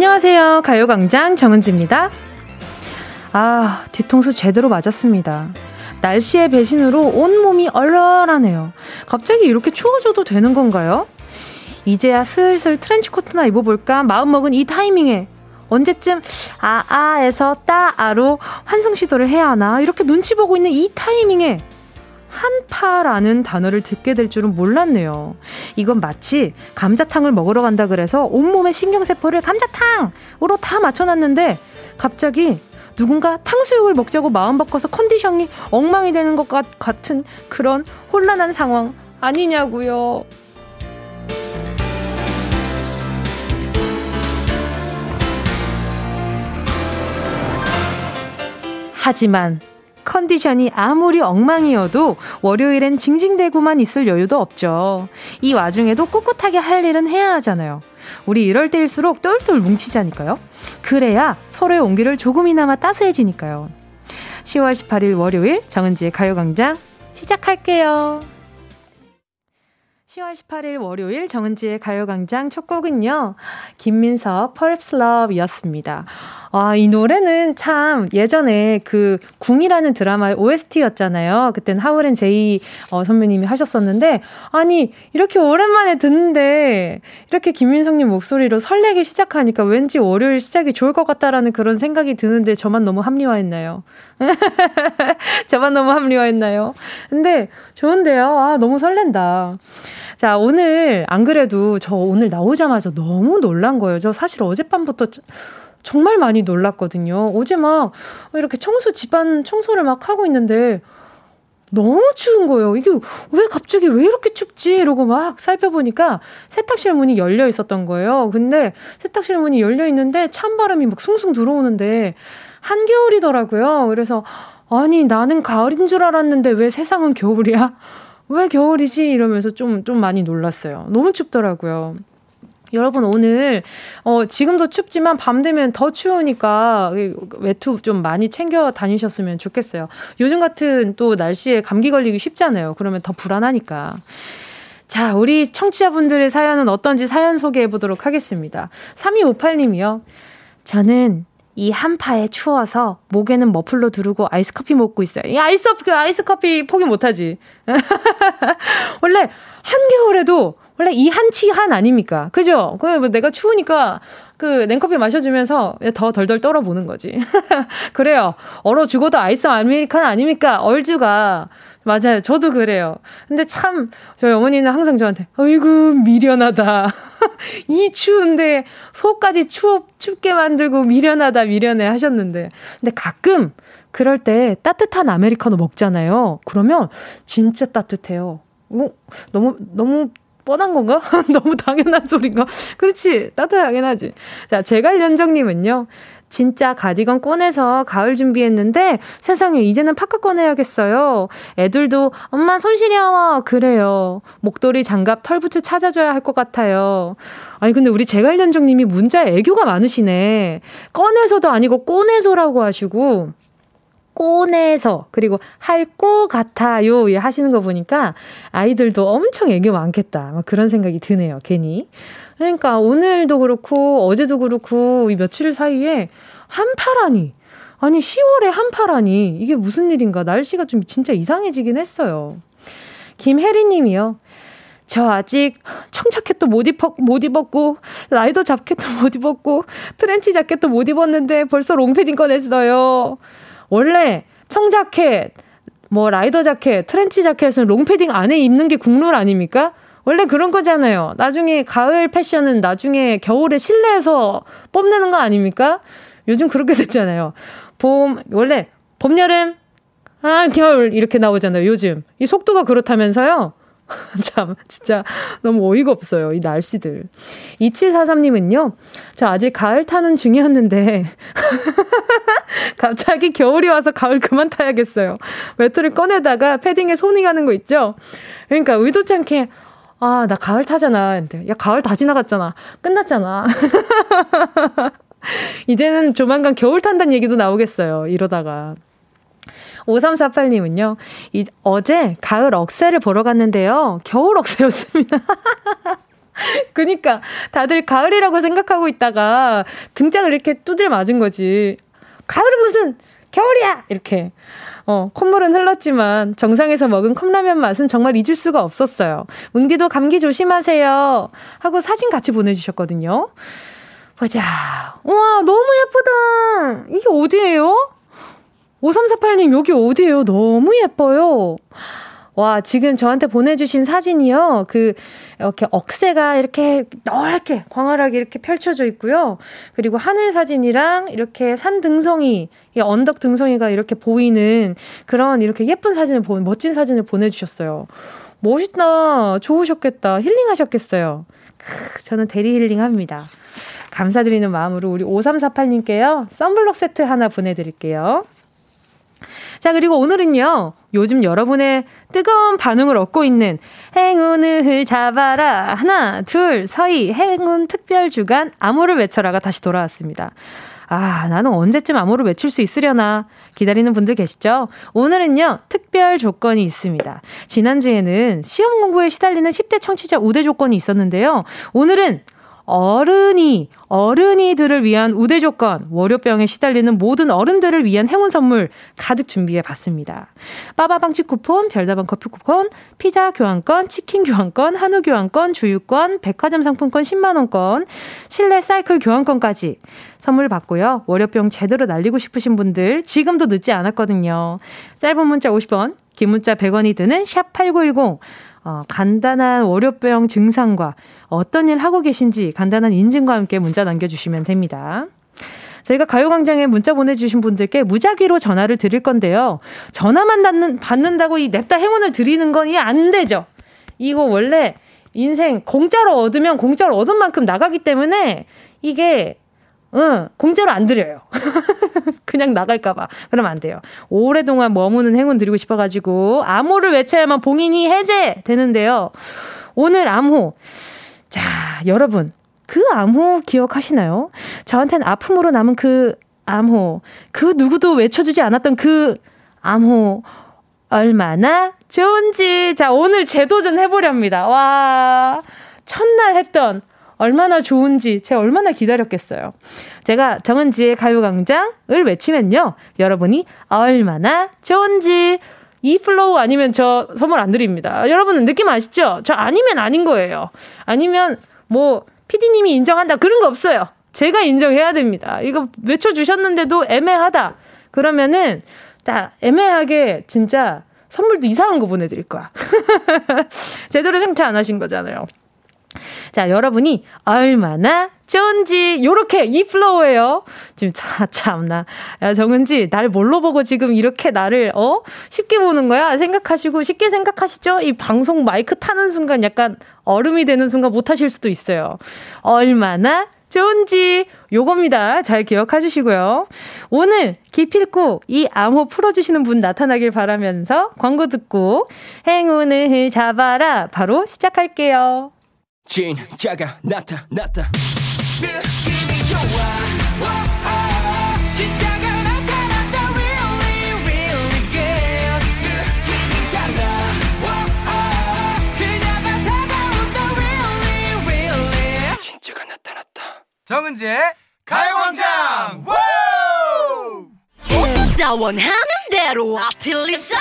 안녕하세요. 가요광장 정은지입니다. 아, 뒤통수 제대로 맞았습니다. 날씨의 배신으로 온몸이 얼얼하네요. 갑자기 이렇게 추워져도 되는 건가요? 이제야 슬슬 트렌치코트나 입어볼까 마음먹은 이 타이밍에 언제쯤 아아에서 따아로 환승 시도를 해야 하나 이렇게 눈치 보고 있는 이 타이밍에 한파라는 단어를 듣게 될 줄은 몰랐네요. 이건 마치 감자탕을 먹으러 간다 그래서 온몸의 신경세포를 감자탕으로 다 맞춰놨는데 갑자기 누군가 탕수육을 먹자고 마음 바꿔서 컨디션이 엉망이 되는 것 같은 그런 혼란한 상황 아니냐고요. 하지만 컨디션이 아무리 엉망이어도 월요일엔 징징대고만 있을 여유도 없죠. 이 와중에도 꿋꿋하게 할 일은 해야 하잖아요. 우리 이럴 때일수록 똘똘 뭉치자니까요. 그래야 서로의 온기를 조금이나마 따스해지니까요. 10월 18일 월요일 정은지의 가요광장 시작할게요. 10월 18일 월요일 정은지의 가요광장 첫 곡은요. 김민서 Perhaps Love 이었습니다. 아, 이 노래는 참 예전에 그 궁이라는 드라마의 OST였잖아요. 그땐 하울앤 제이 어, 선배님이 하셨었는데, 아니, 이렇게 오랜만에 듣는데, 이렇게 김민성님 목소리로 설레기 시작하니까 왠지 월요일 시작이 좋을 것 같다라는 그런 생각이 드는데, 저만 너무 합리화했나요? 저만 너무 합리화했나요? 근데 좋은데요. 아, 너무 설렌다. 자, 오늘 안 그래도 저 오늘 나오자마자 너무 놀란 거예요. 저 사실 어젯밤부터 정말 많이 놀랐거든요. 어제 막 이렇게 청소, 집안 청소를 막 하고 있는데 너무 추운 거예요. 이게 왜 갑자기 왜 이렇게 춥지? 이러고 막 살펴보니까 세탁실 문이 열려 있었던 거예요. 근데 세탁실 문이 열려 있는데 찬바람이 막 숭숭 들어오는데 한겨울이더라고요. 그래서 아니 나는 가을인 줄 알았는데 왜 세상은 겨울이야? 왜 겨울이지? 이러면서 좀, 좀 많이 놀랐어요. 너무 춥더라고요. 여러분 오늘 어 지금도 춥지만 밤 되면 더 추우니까 외투 좀 많이 챙겨 다니셨으면 좋겠어요. 요즘 같은 또 날씨에 감기 걸리기 쉽잖아요. 그러면 더 불안하니까. 자, 우리 청취자분들의 사연은 어떤지 사연 소개해 보도록 하겠습니다. 3258님이요. 저는 이 한파에 추워서 목에는 머플러 두르고 아이스커피 먹고 있어요. 이 아이스커피, 아이스커피 포기 못하지. 원래 한겨울에도 원래 이 한 치 한 아닙니까? 그죠? 그뭐 내가 추우니까 그 냉커피 마셔주면서 더 덜덜 떨어보는 거지. 그래요. 얼어 죽어도 아이스 아메리카노 아닙니까? 얼주가. 맞아요. 저도 그래요. 근데 참, 저희 어머니는 항상 저한테, 어이구, 미련하다. 이 추운데, 속까지 추, 춥게 만들고 미련하다, 미련해 하셨는데. 근데 가끔, 그럴 때 따뜻한 아메리카노 먹잖아요. 그러면 진짜 따뜻해요. 어, 너무, 너무 뻔한 건가? 너무 당연한 소린가? 그렇지. 따뜻하긴 하지. 자, 제갈연정님은요. 진짜 가디건 꺼내서 가을 준비했는데 세상에 이제는 파카 꺼내야겠어요. 애들도 엄마 손 시려워 그래요. 목도리 장갑 털부츠 찾아줘야 할 것 같아요. 아니 근데 우리 제갈연정님이 문자에 애교가 많으시네. 꺼내서도 아니고 꺼내서라고 하시고 꺼내서 그리고 할 것 같아요 하시는 거 보니까 아이들도 엄청 애교 많겠다. 막 그런 생각이 드네요 괜히. 그러니까 오늘도 그렇고 어제도 그렇고 이 며칠 사이에 한파라니. 아니 10월에 한파라니. 이게 무슨 일인가? 날씨가 좀 진짜 이상해지긴 했어요. 김혜리 님이요. 저 아직 청자켓도 못, 입었, 못 입었고, 라이더 자켓도 못 입었고, 트렌치 자켓도 못 입었는데 벌써 롱패딩 꺼냈어요. 원래 청자켓, 뭐 라이더 자켓, 트렌치 자켓은 롱패딩 안에 입는 게 국룰 아닙니까? 원래 그런 거잖아요. 나중에 가을 패션은 나중에 겨울에 실내에서 뽐내는 거 아닙니까? 요즘 그렇게 됐잖아요. 봄, 원래 봄, 여름, 아, 겨울 이렇게 나오잖아요. 요즘. 이 속도가 그렇다면서요? 참, 진짜 너무 어이가 없어요. 이 날씨들. 2743님은요, 저 아직 가을 타는 중이었는데, 갑자기 겨울이 와서 가을 그만 타야겠어요. 외투를 꺼내다가 패딩에 손이 가는 거 있죠? 그러니까 의도치 않게, 아, 나 가을 타잖아. 근데, 야, 가을 다 지나갔잖아. 끝났잖아. 이제는 조만간 겨울 탄다는 얘기도 나오겠어요. 이러다가. 5348님은요, 이, 어제 가을 억새를 보러 갔는데요. 겨울 억새였습니다. 그니까 다들 가을이라고 생각하고 있다가 등짝을 이렇게 두들 맞은 거지. 가을은 무슨 겨울이야! 이렇게. 어, 콧물은 흘렀지만 정상에서 먹은 컵라면 맛은 정말 잊을 수가 없었어요. 뭉디도 감기 조심하세요. 하고 사진 같이 보내주셨거든요. 보자. 우와, 너무 예쁘다. 이게 어디예요? 5348님, 여기 어디예요? 너무 예뻐요. 와, 지금 저한테 보내주신 사진이요. 그, 이렇게 억새가 이렇게 넓게, 광활하게 이렇게 펼쳐져 있고요. 그리고 하늘 사진이랑 이렇게 산 등성이, 이 언덕 등성이가 이렇게 보이는 그런 이렇게 예쁜 사진을 보, 멋진 사진을 보내주셨어요. 멋있다. 좋으셨겠다. 힐링하셨겠어요. 크, 저는 대리 힐링 합니다. 감사드리는 마음으로 우리 5348님께요. 썬블록 세트 하나 보내드릴게요. 자, 그리고 오늘은요, 요즘 여러분의 뜨거운 반응을 얻고 있는 행운을 잡아라. 하나, 둘, 서희, 행운 특별 주간 암호를 외쳐라가 다시 돌아왔습니다. 아, 나는 언제쯤 암호를 외칠 수 있으려나 기다리는 분들 계시죠? 오늘은요, 특별 조건이 있습니다. 지난주에는 시험 공부에 시달리는 10대 청취자 우대 조건이 있었는데요. 오늘은 어른이, 어른이들을 위한 우대 조건, 월요병에 시달리는 모든 어른들을 위한 행운 선물 가득 준비해 봤습니다. 빠바방치 쿠폰, 별다방 커피 쿠폰, 피자 교환권, 치킨 교환권, 한우 교환권, 주유권, 백화점 상품권 10만원권, 실내 사이클 교환권까지 선물 받고요. 월요병 제대로 날리고 싶으신 분들 지금도 늦지 않았거든요. 짧은 문자 50원, 긴 문자 100원이 드는 샵 8910, 어, 간단한 월요병 증상과 어떤 일 하고 계신지 간단한 인증과 함께 문자 남겨주시면 됩니다. 저희가 가요광장에 문자 보내주신 분들께 무작위로 전화를 드릴 건데요. 전화만 받는, 받는다고 이 냅다 행운을 드리는 건 이 안 되죠. 이거 원래 인생 공짜로 얻으면 공짜로 얻은 만큼 나가기 때문에 이게 응, 공짜로 안 드려요. 그냥 나갈까봐. 그러면 안 돼요. 오랫동안 머무는 행운 드리고 싶어가지고, 암호를 외쳐야만 봉인이 해제되는데요. 오늘 암호. 자, 여러분. 그 암호 기억하시나요? 저한테는 아픔으로 남은 그 암호. 그 누구도 외쳐주지 않았던 그 암호. 얼마나 좋은지. 자, 오늘 재도전 해보렵니다. 와. 첫날 했던 얼마나 좋은지 제가 얼마나 기다렸겠어요. 제가 정은지의 가요광장을 외치면요. 여러분이 얼마나 좋은지 이 flow 아니면 저 선물 안 드립니다. 여러분은 느낌 아시죠? 저 아니면 아닌 거예요. 아니면 뭐 피디님이 인정한다 그런 거 없어요. 제가 인정해야 됩니다. 이거 외쳐주셨는데도 애매하다. 그러면은 딱 애매하게 진짜 선물도 이상한 거 보내드릴 거야. 제대로 쟁취 안 하신 거잖아요. 자, 여러분이 얼마나 좋은지 요렇게 이 flow예요. 지금 차 참나. 야, 정은지 날 뭘로 보고 지금 이렇게 나를 어? 쉽게 보는 거야? 생각하시고 쉽게 생각하시죠? 이 방송 마이크 타는 순간 약간 얼음이 되는 순간 못 하실 수도 있어요. 얼마나 좋은지 요겁니다. 잘 기억해 주시고요. 오늘 기필코 이 암호 풀어주시는 분 나타나길 바라면서 광고 듣고 행운을 잡아라 바로 시작할게요. 진짜가 나타났다 느낌이 좋아. 진짜가 나타났다. Really really good. 느낌이 달라. 그녀가 다가온다. Really really. 진짜가 나타났다. 정은지의 가요광장. 원하는 대로 아틀리사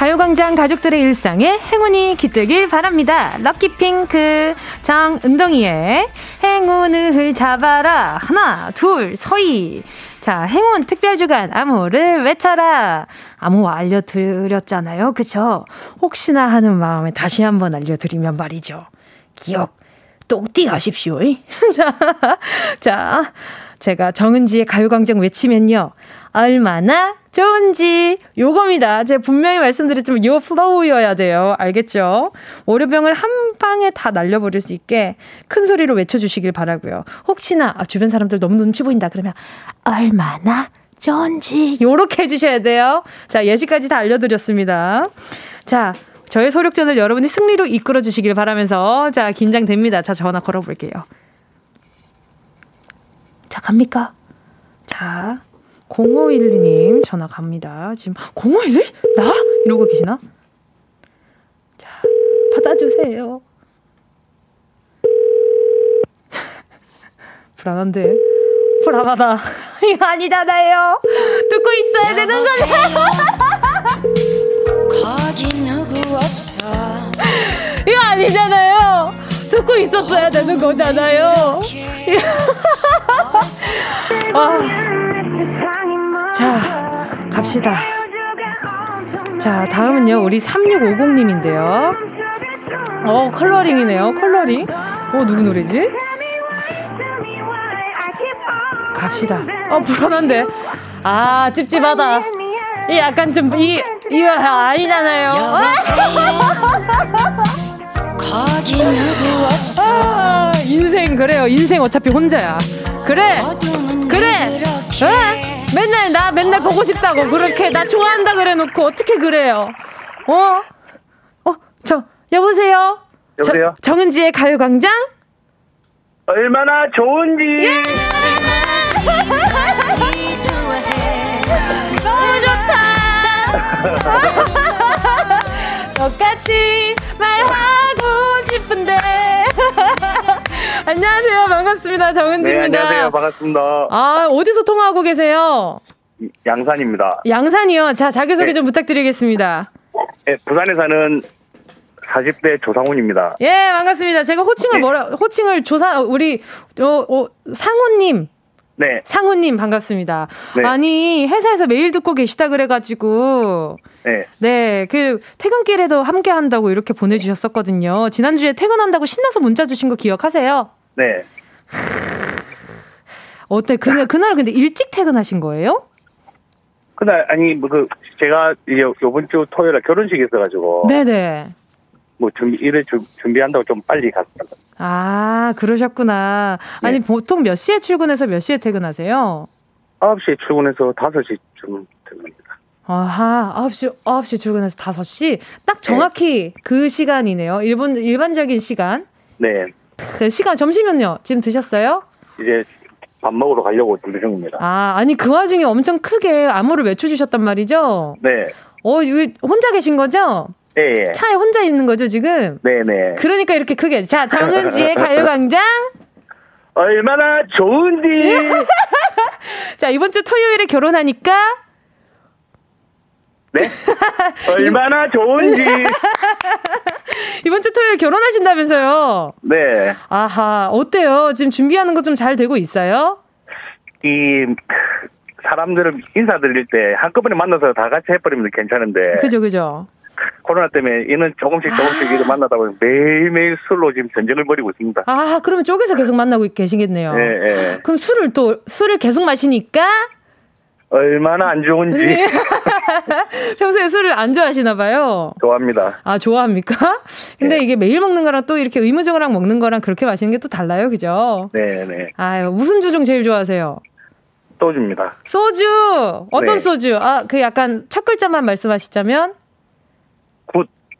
가요광장 가족들의 일상에 행운이 깃들길 바랍니다. 럭키핑크 장은동이의 행운을 잡아라. 하나, 둘, 서희. 자, 행운 특별주간 암호를 외쳐라. 암호 알려드렸잖아요. 그쵸? 혹시나 하는 마음에 다시 한번 알려드리면 말이죠. 기억 똑띠 하십시오. 자, 자, 제가 정은지의 가요광장 외치면요. 얼마나 좋은지 요겁니다. 제가 분명히 말씀드렸지만 요 플로우여야 돼요. 알겠죠? 월요병을 한 방에 다 날려버릴 수 있게 큰 소리로 외쳐주시길 바라고요. 혹시나 아, 주변 사람들 너무 눈치 보인다 그러면 얼마나 좋은지 요렇게 해주셔야 돼요. 자 예시까지 다 알려드렸습니다. 자 저의 소력전을 여러분이 승리로 이끌어 주시길 바라면서 자 긴장됩니다. 자 전화 걸어볼게요. 자 갑니까? 자 0512님 전화 갑니다. 지금 0512? 나? 이러고 계시나? 자, 받아주세요. 불안한데. 불안하다. 이거 아니잖아요. 듣고 있어야 되는 거잖아요. 거기 누구 없어. 이거 아니잖아요. 듣고 있었어야 되는 거잖아요. 아. 자, 갑시다. 자, 다음은요, 우리 3650님인데요. 어, 컬러링이네요, 컬러링. 어, 누구 노래지? 갑시다. 어, 불안한데. 아, 찝찝하다. 이 약간 좀, 이, 이거 아니잖아요. 거기 누구 없어. 아, 인생, 그래요. 인생 어차피 혼자야. 그래. 그래. 어? 맨날 나 맨날 보고 싶다고 그렇게 나 좋아한다 그래 놓고 어떻게 그래요? 어? 어, 저 여보세요? 여보세요? 저, 정은지의 가요 광장? 얼마나 좋은지. 예! 너무 좋다. 똑같이 말하고 싶은데. 안녕하세요. 반갑습니다. 정은지입니다. 네, 안녕하세요. 반갑습니다. 아, 어디서 통화하고 계세요? 양산입니다. 양산이요. 자, 자기소개 네. 좀 부탁드리겠습니다. 네, 부산에 사는 40대 조상훈입니다. 예, 반갑습니다. 제가 호칭을 네. 뭐라, 호칭을 조사, 우리, 어, 어, 상훈님. 네. 상훈님 반갑습니다. 네. 아니 회사에서 메일 듣고 계시다 그래가지고 네. 네, 그 퇴근길에도 함께 한다고 이렇게 보내주셨었거든요. 지난주에 퇴근한다고 신나서 문자 주신 거 기억하세요? 네. 어때? 그날 그날 근데 일찍 퇴근하신 거예요? 그날 아니 뭐 그 제가 이제 요번 주 토요일에 결혼식이 있어가지고. 네네. 뭐 준비 일을 준비한다고 좀 빨리 갔습니다. 아, 그러셨구나. 아니, 네. 보통 몇 시에 출근해서 몇 시에 퇴근하세요? 9시에 출근해서 5시쯤 퇴근합니다. 아하, 9시, 9시 출근해서 5시? 딱 정확히 네. 그 시간이네요. 일본, 일반적인 시간. 네. 그 시간, 점심은요? 지금 드셨어요? 이제 밥 먹으러 가려고 준비 중입니다. 아, 아니, 그 와중에 엄청 크게 암호를 외쳐주셨단 말이죠? 네. 어, 여기 혼자 계신 거죠? 네. 차에 혼자 있는 거죠, 지금? 네네. 그러니까 이렇게 크게. 자, 정은지의 가요광장. 얼마나 좋은지. 자, 이번 주 토요일에 결혼하니까. 네? 얼마나 좋은지. 이번 주 토요일 결혼하신다면서요? 네. 아하, 어때요? 지금 준비하는 거 좀 잘 되고 있어요? 이, 사람들은 인사드릴 때 한꺼번에 만나서 다 같이 해버리면 괜찮은데. 그죠, 그죠. 코로나 때문에 이는 조금씩 조금씩 아. 만나다 보면 매일매일 술로 지금 전쟁을 벌이고 있습니다. 아, 그러면 쪽에서 계속 만나고 계시겠네요. 네, 네. 그럼 술을 또, 술을 계속 마시니까? 얼마나 안 좋은지. 네. 평소에 술을 안 좋아하시나 봐요. 좋아합니다. 아, 좋아합니까? 근데 네. 이게 매일 먹는 거랑 또 이렇게 의무적으로 먹는 거랑 그렇게 마시는 게 또 달라요, 그죠? 네, 네. 아유, 무슨 주종 제일 좋아하세요? 소주입니다. 소주! 어떤 네. 소주? 아, 그 약간 첫 글자만 말씀하시자면?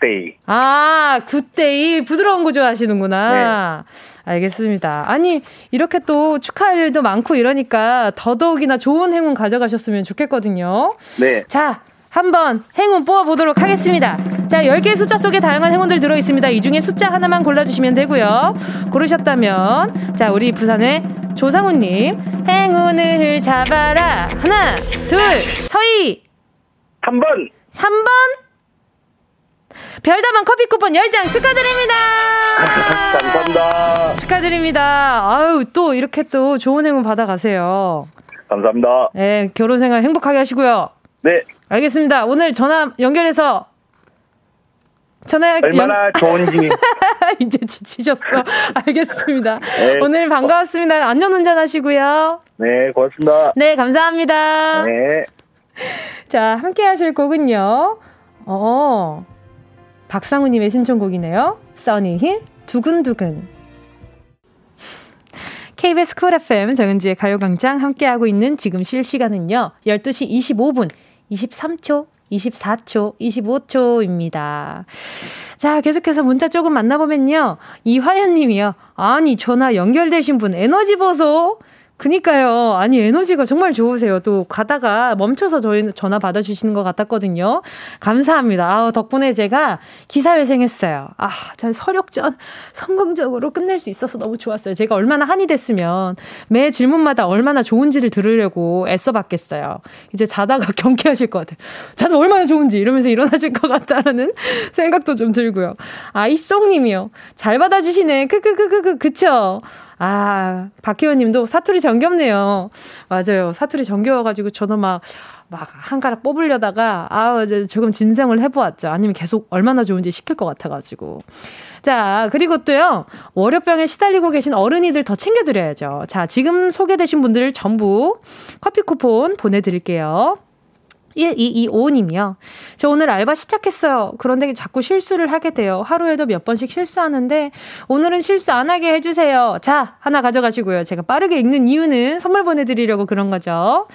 굿데이. 아, 굿데이. 부드러운 거 좋아하시는구나. 네. 알겠습니다. 아니, 이렇게 또 축하할 일도 많고 이러니까 더더욱이나 좋은 행운 가져가셨으면 좋겠거든요. 네. 자, 한번 행운 뽑아보도록 하겠습니다. 자, 10개의 숫자 속에 다양한 행운들 들어있습니다. 이 중에 숫자 하나만 골라주시면 되고요. 고르셨다면, 자, 우리 부산의 조상우님, 행운을 잡아라. 하나, 둘, 서희. 3번. 3번. 별다방 커피 쿠폰 10장 축하드립니다. 감사합니다. 축하드립니다. 아유, 또 이렇게 또 좋은 행운 받아가세요. 감사합니다. 네, 결혼 생활 행복하게 하시고요. 네. 알겠습니다. 오늘 전화 연결해서 전화 얼마나 연... 좋은지 이제 지치셨어. 알겠습니다. 네. 오늘 반가웠습니다. 안전 운전하시고요. 네, 고맙습니다. 네, 감사합니다. 네. 자, 함께 하실 곡은요. 어. 박상우님의 신청곡이네요. 써니힐 두근두근. KBS 쿨 FM 정은지의 가요광장 함께하고 있는 지금 실시간은요. 12시 25분 23초, 24초, 25초입니다. 자, 계속해서 문자 조금 만나보면요. 이화연 님이요. 아니, 전화 연결되신 분 에너지 보소. 그니까요. 아니, 에너지가 정말 좋으세요. 또 가다가 멈춰서 저희 전화 받아주시는 것 같았거든요. 감사합니다. 아 덕분에 제가 기사회생 했어요. 아, 잘 서력전 성공적으로 끝낼 수 있어서 너무 좋았어요. 제가 얼마나 한이 됐으면 매 질문마다 얼마나 좋은지를 들으려고 애써 봤겠어요. 이제 자다가 경쾌하실 것 같아요. 자다 얼마나 좋은지 이러면서 일어나실 것 같다라는 생각도 좀 들고요. 아이송님이요. 잘 받아주시네. 크크크크크, 그쵸? 아, 박희원 님도 사투리 정겹네요. 맞아요. 사투리 정겨워가지고 저도 막, 막 한 가락 뽑으려다가, 아, 이제 조금 진정을 해보았죠. 아니면 계속 얼마나 좋은지 시킬 것 같아가지고. 자, 그리고 또요, 월요병에 시달리고 계신 어른이들 더 챙겨드려야죠. 자, 지금 소개되신 분들 전부 커피 쿠폰 보내드릴게요. 1225님이요. 저 오늘 알바 시작했어요. 그런데 자꾸 실수를 하게 돼요. 하루에도 몇 번씩 실수하는데 오늘은 실수 안 하게 해주세요. 자, 하나 가져가시고요. 제가 빠르게 읽는 이유는 선물 보내드리려고 그런 거죠.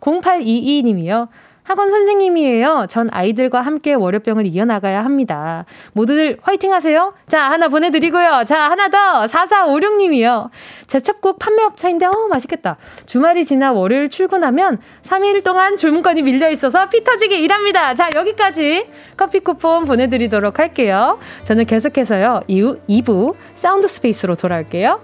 0822님이요. 학원 선생님이에요. 전 아이들과 함께 월요병을 이겨나가야 합니다. 모두들 화이팅 하세요. 자, 하나 보내드리고요. 자, 하나 더. 4456님이요. 재첩국 판매업체인데, 어, 맛있겠다. 주말이 지나 월요일 출근하면 3일 동안 주문건이 밀려 있어서 피 터지게 일합니다. 자, 여기까지 커피 쿠폰 보내드리도록 할게요. 저는 계속해서요. 이후 2부 사운드 스페이스로 돌아올게요.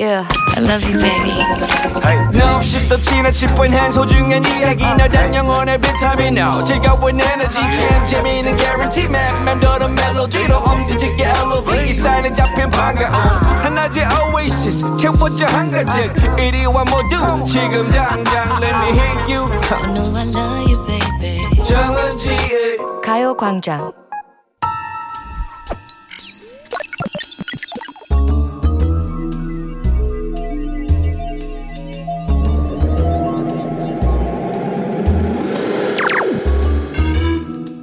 Yeah, I love you, baby. 너 없이 또 지나칠 뻔한 소중한 이야기. 너란 영혼의 비타민 No 즐거운 에너지. 참 재미있는 guarantee man. 맘대로 멜로디로 엄지짓게 elevate. 이 사인에 잡힌 반가움 하나의 oasis. 채워져 한가득. 이리와 모두 지금 당장 let me hit you. I know I love you, baby. 정은지의 가요광장.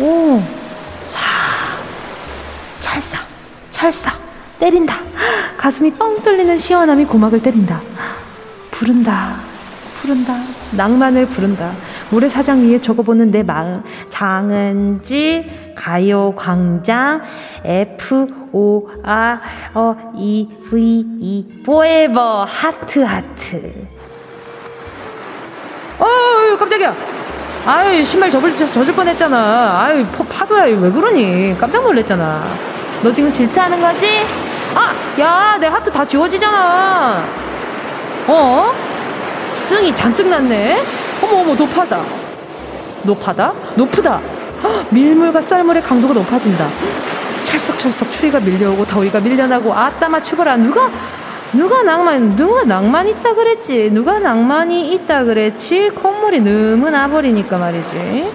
오, 사, 찰싹, 찰싹, 때린다. 가슴이 뻥 뚫리는 시원함이 고막을 때린다. 부른다, 부른다, 낭만을 부른다. 모래사장 위에 적어보는 내 마음. 장은지, 가요광장, F, O, R, 어, E, V, E, forever, 하트, 하트. 어, 깜짝이야. 아유 신발 젖을, 젖을 뻔했잖아. 아유 파도야 왜 그러니? 깜짝 놀랐잖아. 너 지금 질투하는 거지? 아야 내 하트 다 지워지잖아. 어? 승이 잔뜩 났네. 어머 어머 높아다. 높아다? 높다. 헉, 밀물과 썰물의 강도가 높아진다. 찰썩찰썩 추위가 밀려오고 더위가 밀려나고 아따마 추거라. 누가 누가 낭만 누가 낭만 있다 그랬지 누가 낭만이 있다 그랬지 콧물이 너무 나버리니까 말이지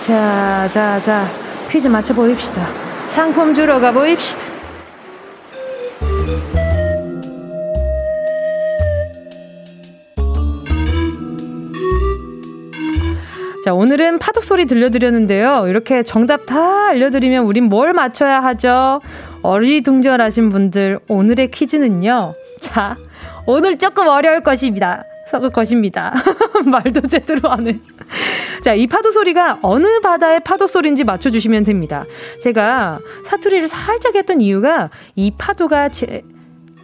자 자 자 퀴즈 맞춰 보입시다 상품 주러 가 보입시다 자, 오늘은 파도 소리 들려드렸는데요. 이렇게 정답 다 알려드리면 우린 뭘 맞춰야 하죠? 어리둥절하신 분들, 오늘의 퀴즈는요. 자, 오늘 조금 어려울 것입니다. 썩을 것입니다. 말도 제대로 안 해. 자, 이 파도 소리가 어느 바다의 파도 소리인지 맞춰주시면 됩니다. 제가 사투리를 살짝 했던 이유가 이 파도가 제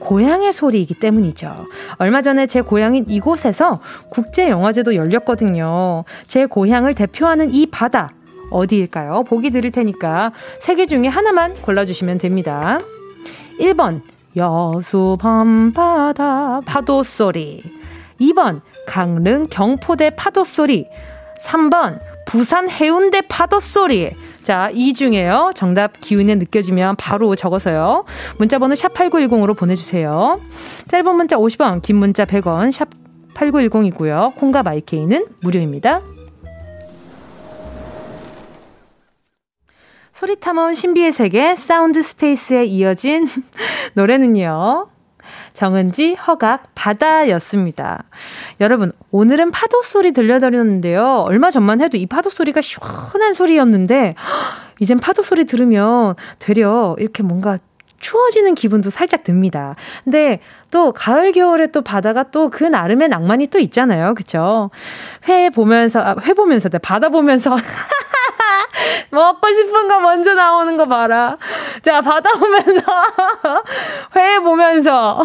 고향의 소리이기 때문이죠. 얼마 전에 제 고향인 이곳에서 국제영화제도 열렸거든요. 제 고향을 대표하는 이 바다, 어디일까요? 보기 드릴 테니까 세 개 중에 하나만 골라주시면 됩니다. 1번, 여수 밤바다 파도 소리. 2번, 강릉 경포대 파도 소리. 3번, 부산 해운대 파도 소리. 자, 이 중에요. 정답 기운에 느껴지면 바로 적어서요. 문자번호 샵8910으로 보내주세요. 짧은 문자 50원, 긴 문자 100원, 샵 8910이고요. 콩과 마이케이는 무료입니다. 소리탐험 신비의 세계 사운드 스페이스에 이어진 노래는요. 정은지, 허각, 바다였습니다. 여러분, 오늘은 파도 소리 들려드렸는데요. 얼마 전만 해도 이 파도 소리가 시원한 소리였는데, 이젠 파도 소리 들으면 되려 이렇게 뭔가 추워지는 기분도 살짝 듭니다. 근데 또 가을 겨울에 또 바다가 또 그 나름의 낭만이 또 있잖아요. 그쵸? 회 보면서 아, 회 보면서 네, 바다 보면서 먹고 싶은 거 먼저 나오는 거 봐라. 자, 보면서 회 보면서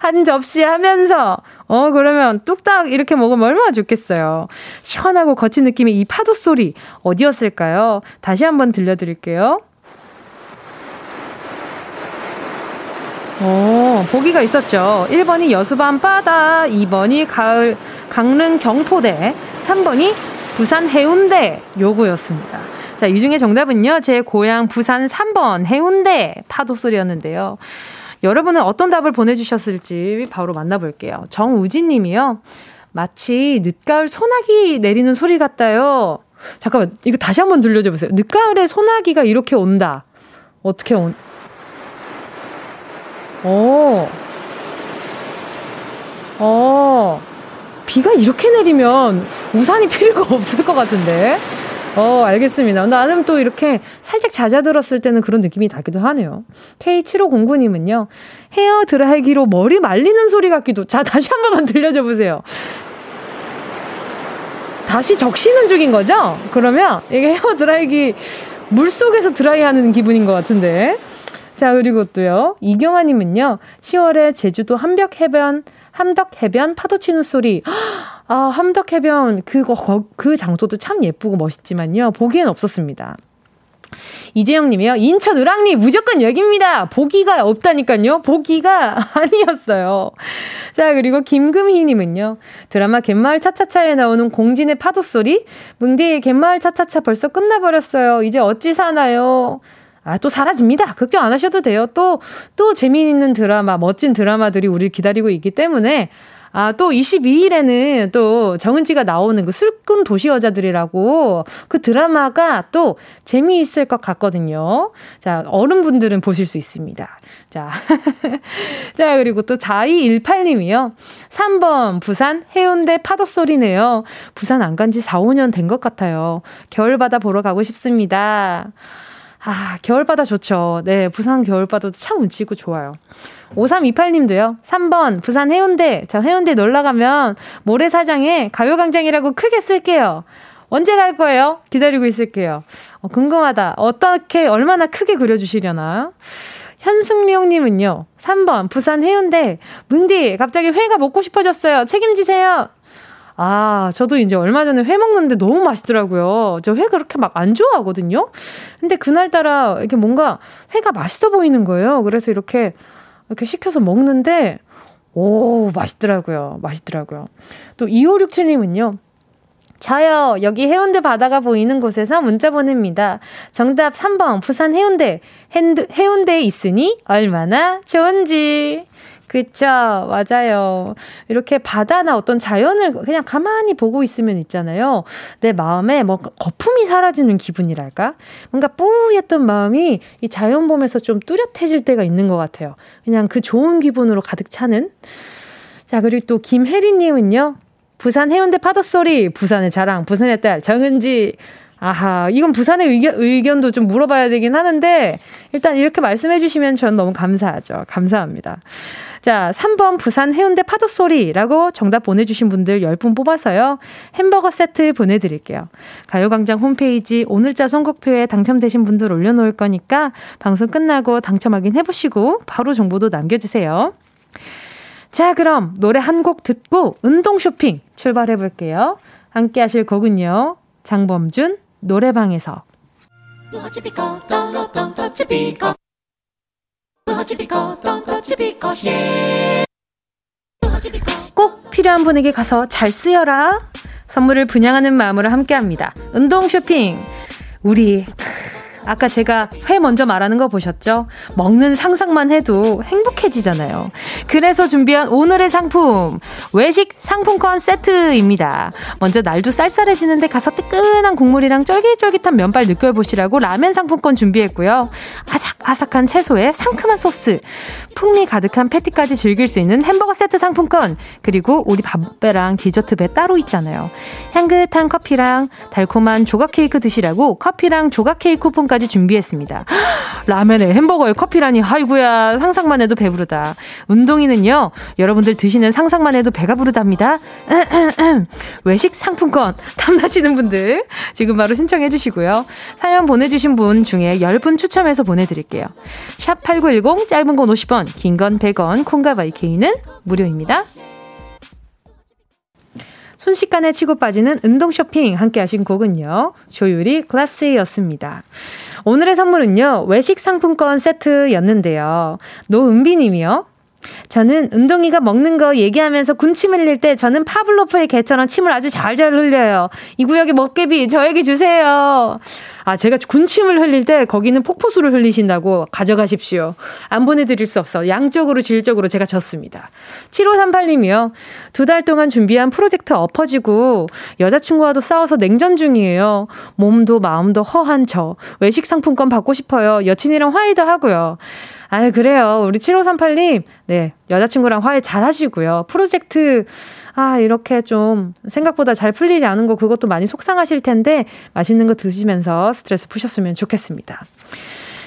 한 접시 하면서 어 그러면 뚝딱 이렇게 먹으면 얼마나 좋겠어요. 시원하고 거친 느낌의 이 파도 소리 어디였을까요? 다시 한번 들려드릴게요. 오, 보기가 있었죠. 1번이 여수밤 바다, 2번이 가을 강릉 경포대, 3번이 부산 해운대 요거였습니다. 자, 이 중에 정답은요. 제 고향 부산 3번 해운대 파도 소리였는데요. 여러분은 어떤 답을 보내주셨을지 바로 만나볼게요. 정우진 님이요. 마치 늦가을 소나기 내리는 소리 같다요. 잠깐만, 이거 다시 한번 들려줘 보세요. 늦가을에 소나기가 이렇게 온다. 어떻게 온, 어. 어. 비가 이렇게 내리면 우산이 필요가 없을 것 같은데. 어, 알겠습니다. 나름 또 이렇게 살짝 잦아들었을 때는 그런 느낌이 나기도 하네요. K7509님은요, 헤어 드라이기로 머리 말리는 소리 같기도. 자, 다시 한 번만 들려줘 보세요. 다시 적시는 중인 거죠? 그러면 이게 헤어 드라이기 물 속에서 드라이 하는 기분인 것 같은데. 자, 그리고 또요. 이경아님은요. 10월에 제주도 함벽 해변, 함덕 해변 파도 치는 소리. 아, 함덕 해변 그거 그 장소도 참 예쁘고 멋있지만요. 보기엔 없었습니다. 이재영 님이요. 인천 을왕리 무조건 여기입니다. 보기가 없다니까요. 보기가 아니었어요. 자, 그리고 김금희 님은요. 드라마 갯마을 차차차에 나오는 공진의 파도 소리. 뭉디 갯마을 차차차 벌써 끝나버렸어요. 이제 어찌 사나요? 아, 또 사라집니다. 걱정 안 하셔도 돼요. 또, 또 재미있는 드라마, 멋진 드라마들이 우리 기다리고 있기 때문에 아, 또 22일에는 또 정은지가 나오는 그 술꾼 도시 여자들이라고 그 드라마가 또 재미있을 것 같거든요. 자, 어른분들은 보실 수 있습니다. 자. 자, 그리고 또 4218님이요. 3번 부산 해운대 파도 소리네요. 부산 안 간 지 4, 5년 된 것 같아요. 겨울바다 보러 가고 싶습니다. 아, 겨울바다 좋죠. 네, 부산 겨울바다도 참 운치고 좋아요. 5328님도요. 3번, 부산 해운대. 저 해운대 놀러 가면 모래사장에 가요광장이라고 크게 쓸게요. 언제 갈 거예요? 기다리고 있을게요. 어, 궁금하다. 어떻게, 얼마나 크게 그려주시려나? 현승룡님은요. 3번, 부산 해운대. 문디, 갑자기 회가 먹고 싶어졌어요. 책임지세요. 아, 저도 이제 얼마 전에 회 먹는데 너무 맛있더라고요. 저 회 그렇게 막 안 좋아하거든요. 근데 그날따라 이렇게 뭔가 회가 맛있어 보이는 거예요. 그래서 이렇게 이렇게 시켜서 먹는데 오, 맛있더라고요. 맛있더라고요. 또 2567님은요. 저요, 여기 해운대 바다가 보이는 곳에서 문자 보냅니다. 정답 3번, 부산 해운대. 핸드, 해운대에 있으니 얼마나 좋은지. 그쵸. 맞아요. 이렇게 바다나 어떤 자연을 그냥 가만히 보고 있으면 있잖아요. 내 마음에 뭐 거품이 사라지는 기분이랄까? 뭔가 뿌였던 마음이 이 자연 보면서 좀 뚜렷해질 때가 있는 것 같아요. 그냥 그 좋은 기분으로 가득 차는. 자, 그리고 또 김혜리님은요. 부산 해운대 파도 소리, 부산의 자랑, 부산의 딸, 정은지. 아하, 이건 부산의 의견, 의견도 좀 물어봐야 되긴 하는데, 일단 이렇게 말씀해 주시면 전 너무 감사하죠. 감사합니다. 자, 3번 부산 해운대 파도 소리라고 정답 보내주신 분들 10분 뽑아서요. 햄버거 세트 보내드릴게요. 가요광장 홈페이지 오늘자 선곡표에 당첨되신 분들 올려놓을 거니까 방송 끝나고 당첨 확인해보시고 바로 정보도 남겨주세요. 자, 그럼 노래 한 곡 듣고 운동 쇼핑 출발해볼게요. 함께 하실 곡은요. 장범준 노래방에서. 꼭 필요한 분에게 가서 잘 쓰여라. 선물을 분양하는 마음으로 함께 합니다. 운동 쇼핑. 우리 아까 제가 회 먼저 말하는 거 보셨죠? 먹는 상상만 해도 행복해지잖아요. 그래서 준비한 오늘의 상품 외식 상품권 세트입니다. 먼저 날도 쌀쌀해지는데 가서 뜨끈한 국물이랑 쫄깃쫄깃한 면발 느껴보시라고 라면 상품권 준비했고요. 아삭아삭한 채소에 상큼한 소스, 풍미 가득한 패티까지 즐길 수 있는 햄버거 세트 상품권, 그리고 우리 밥배랑 디저트 배 따로 있잖아요. 향긋한 커피랑 달콤한 조각 케이크 드시라고 커피랑 조각 케이크 쿠폰 까지 준비했습니다. 라면에 햄버거에 커피라니, 아이구야 상상만 해도 배부르다. 운동이는요, 여러분들 드시는 상상만 해도 배가 부르답니다. 외식 상품권 탐나시는 분들 지금 바로 신청해 주시고요. 사연 보내주신 분 중에 10분 추첨해서 보내드릴게요. 샵8910 짧은 건 50원, 긴 건 100원, 콩과 바이케이는 무료입니다. 순식간에 치고 빠지는 운동 쇼핑 함께 하신 곡은요. 조유리 클래스였습니다. 오늘의 선물은요. 외식 상품권 세트였는데요. 노은비 님이요. 저는 은동이가 먹는 거 얘기하면서 군침 흘릴 때 저는 파블로프의 개처럼 침을 아주 잘잘 흘려요. 이 구역의 먹개비 저에게 주세요. 아, 제가 군침을 흘릴 때 거기는 폭포수를 흘리신다고 가져가십시오. 안 보내드릴 수 없어. 양쪽으로 질적으로 제가 졌습니다. 7538님이요. 두 달 동안 준비한 프로젝트 엎어지고 여자친구와도 싸워서 냉전 중이에요. 몸도 마음도 허한 저. 외식 상품권 받고 싶어요. 여친이랑 화해도 하고요. 아유, 그래요. 우리 7538님, 네, 여자친구랑 화해 잘 하시고요. 프로젝트, 아, 이렇게 좀 생각보다 잘 풀리지 않은 거 그것도 많이 속상하실 텐데, 맛있는 거 드시면서 스트레스 푸셨으면 좋겠습니다.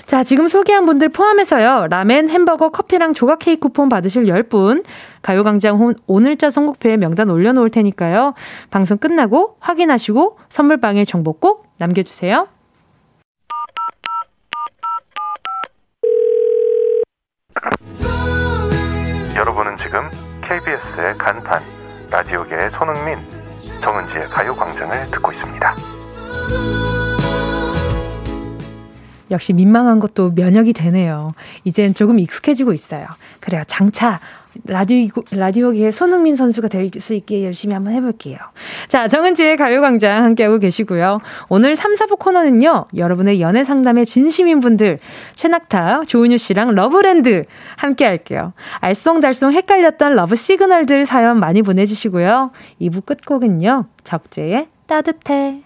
자, 지금 소개한 분들 포함해서요. 라멘, 햄버거, 커피랑 조각 케이크 쿠폰 받으실 10분 가요광장 오늘자 선곡표에 명단 올려놓을 테니까요. 방송 끝나고 확인하시고 선물방에 정보 꼭 남겨주세요. 여러분은 지금 KBS의 간판 라디오계의 손흥민 정은지의 가요광장을 듣고 있습니다. 역시 민망한 것도 면역이 되네요. 이젠 조금 익숙해지고 있어요. 그래요. 장차 라디오, 라디오계의 손흥민 선수가 될 수 있게 열심히 한번 해볼게요. 자, 정은지의 가요광장 함께하고 계시고요. 오늘 3, 4부 코너는요, 여러분의 연애 상담의 진심인 분들, 최낙타, 조은유 씨랑 러브랜드 함께 할게요. 알쏭달쏭 헷갈렸던 love signal들 사연 많이 보내주시고요. 2부 끝곡은요, 적재의 따뜻해.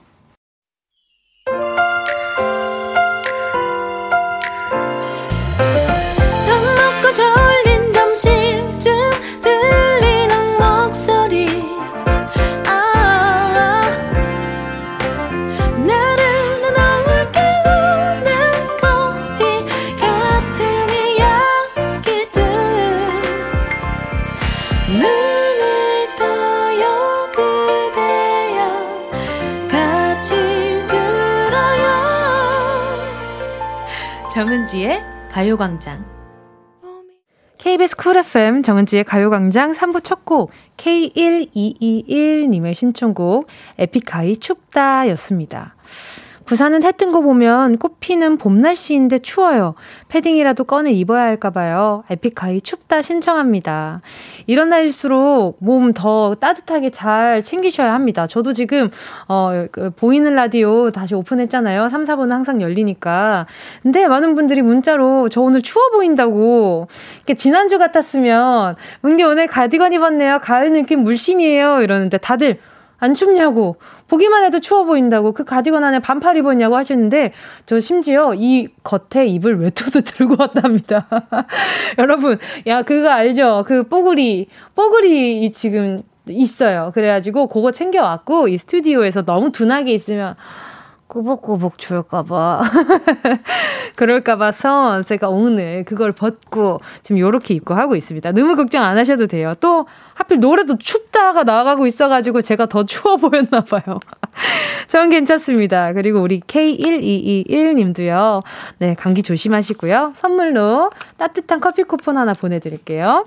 가요광장. KBS 쿨 FM 정은지의 가요광장 3부 첫 곡 K1221님의 신청곡 에픽하이 춥다 였습니다. 부산은 해 뜬 거 보면 꽃피는 봄 날씨인데 추워요. 패딩이라도 꺼내 입어야 할까봐요. 에픽하이 춥다 신청합니다. 이런 날일수록 몸 더 따뜻하게 잘 챙기셔야 합니다. 저도 지금, 어, 그 보이는 라디오 다시 오픈했잖아요. 3, 4부는 항상 열리니까. 근데 많은 분들이 문자로 저 오늘 추워 보인다고. 이렇게 지난주 같았으면, 문게 오늘 가디건 입었네요. 가을 느낌 물씬이에요. 이러는데 다들 안 춥냐고. 보기만 해도 추워 보인다고. 그 가디건 안에 반팔 입었냐고 하시는데, 저 심지어 이 겉에 입을 외투도 들고 왔답니다. 여러분, 야, 그거 알죠? 그 뽀글이, 뽀글이 지금 있어요. 그래가지고 그거 챙겨왔고, 이 스튜디오에서 너무 둔하게 있으면, 꾸벅꾸벅 추울까봐. 그럴까봐서 제가 오늘 그걸 벗고 지금 요렇게 입고 하고 있습니다. 너무 걱정 안 하셔도 돼요. 또 하필 노래도 춥다가 나가고 있어가지고 제가 더 추워 보였나봐요. 전 괜찮습니다. 그리고 우리 K1221님도요. 네, 감기 조심하시고요. 선물로 따뜻한 커피 쿠폰 하나 보내드릴게요.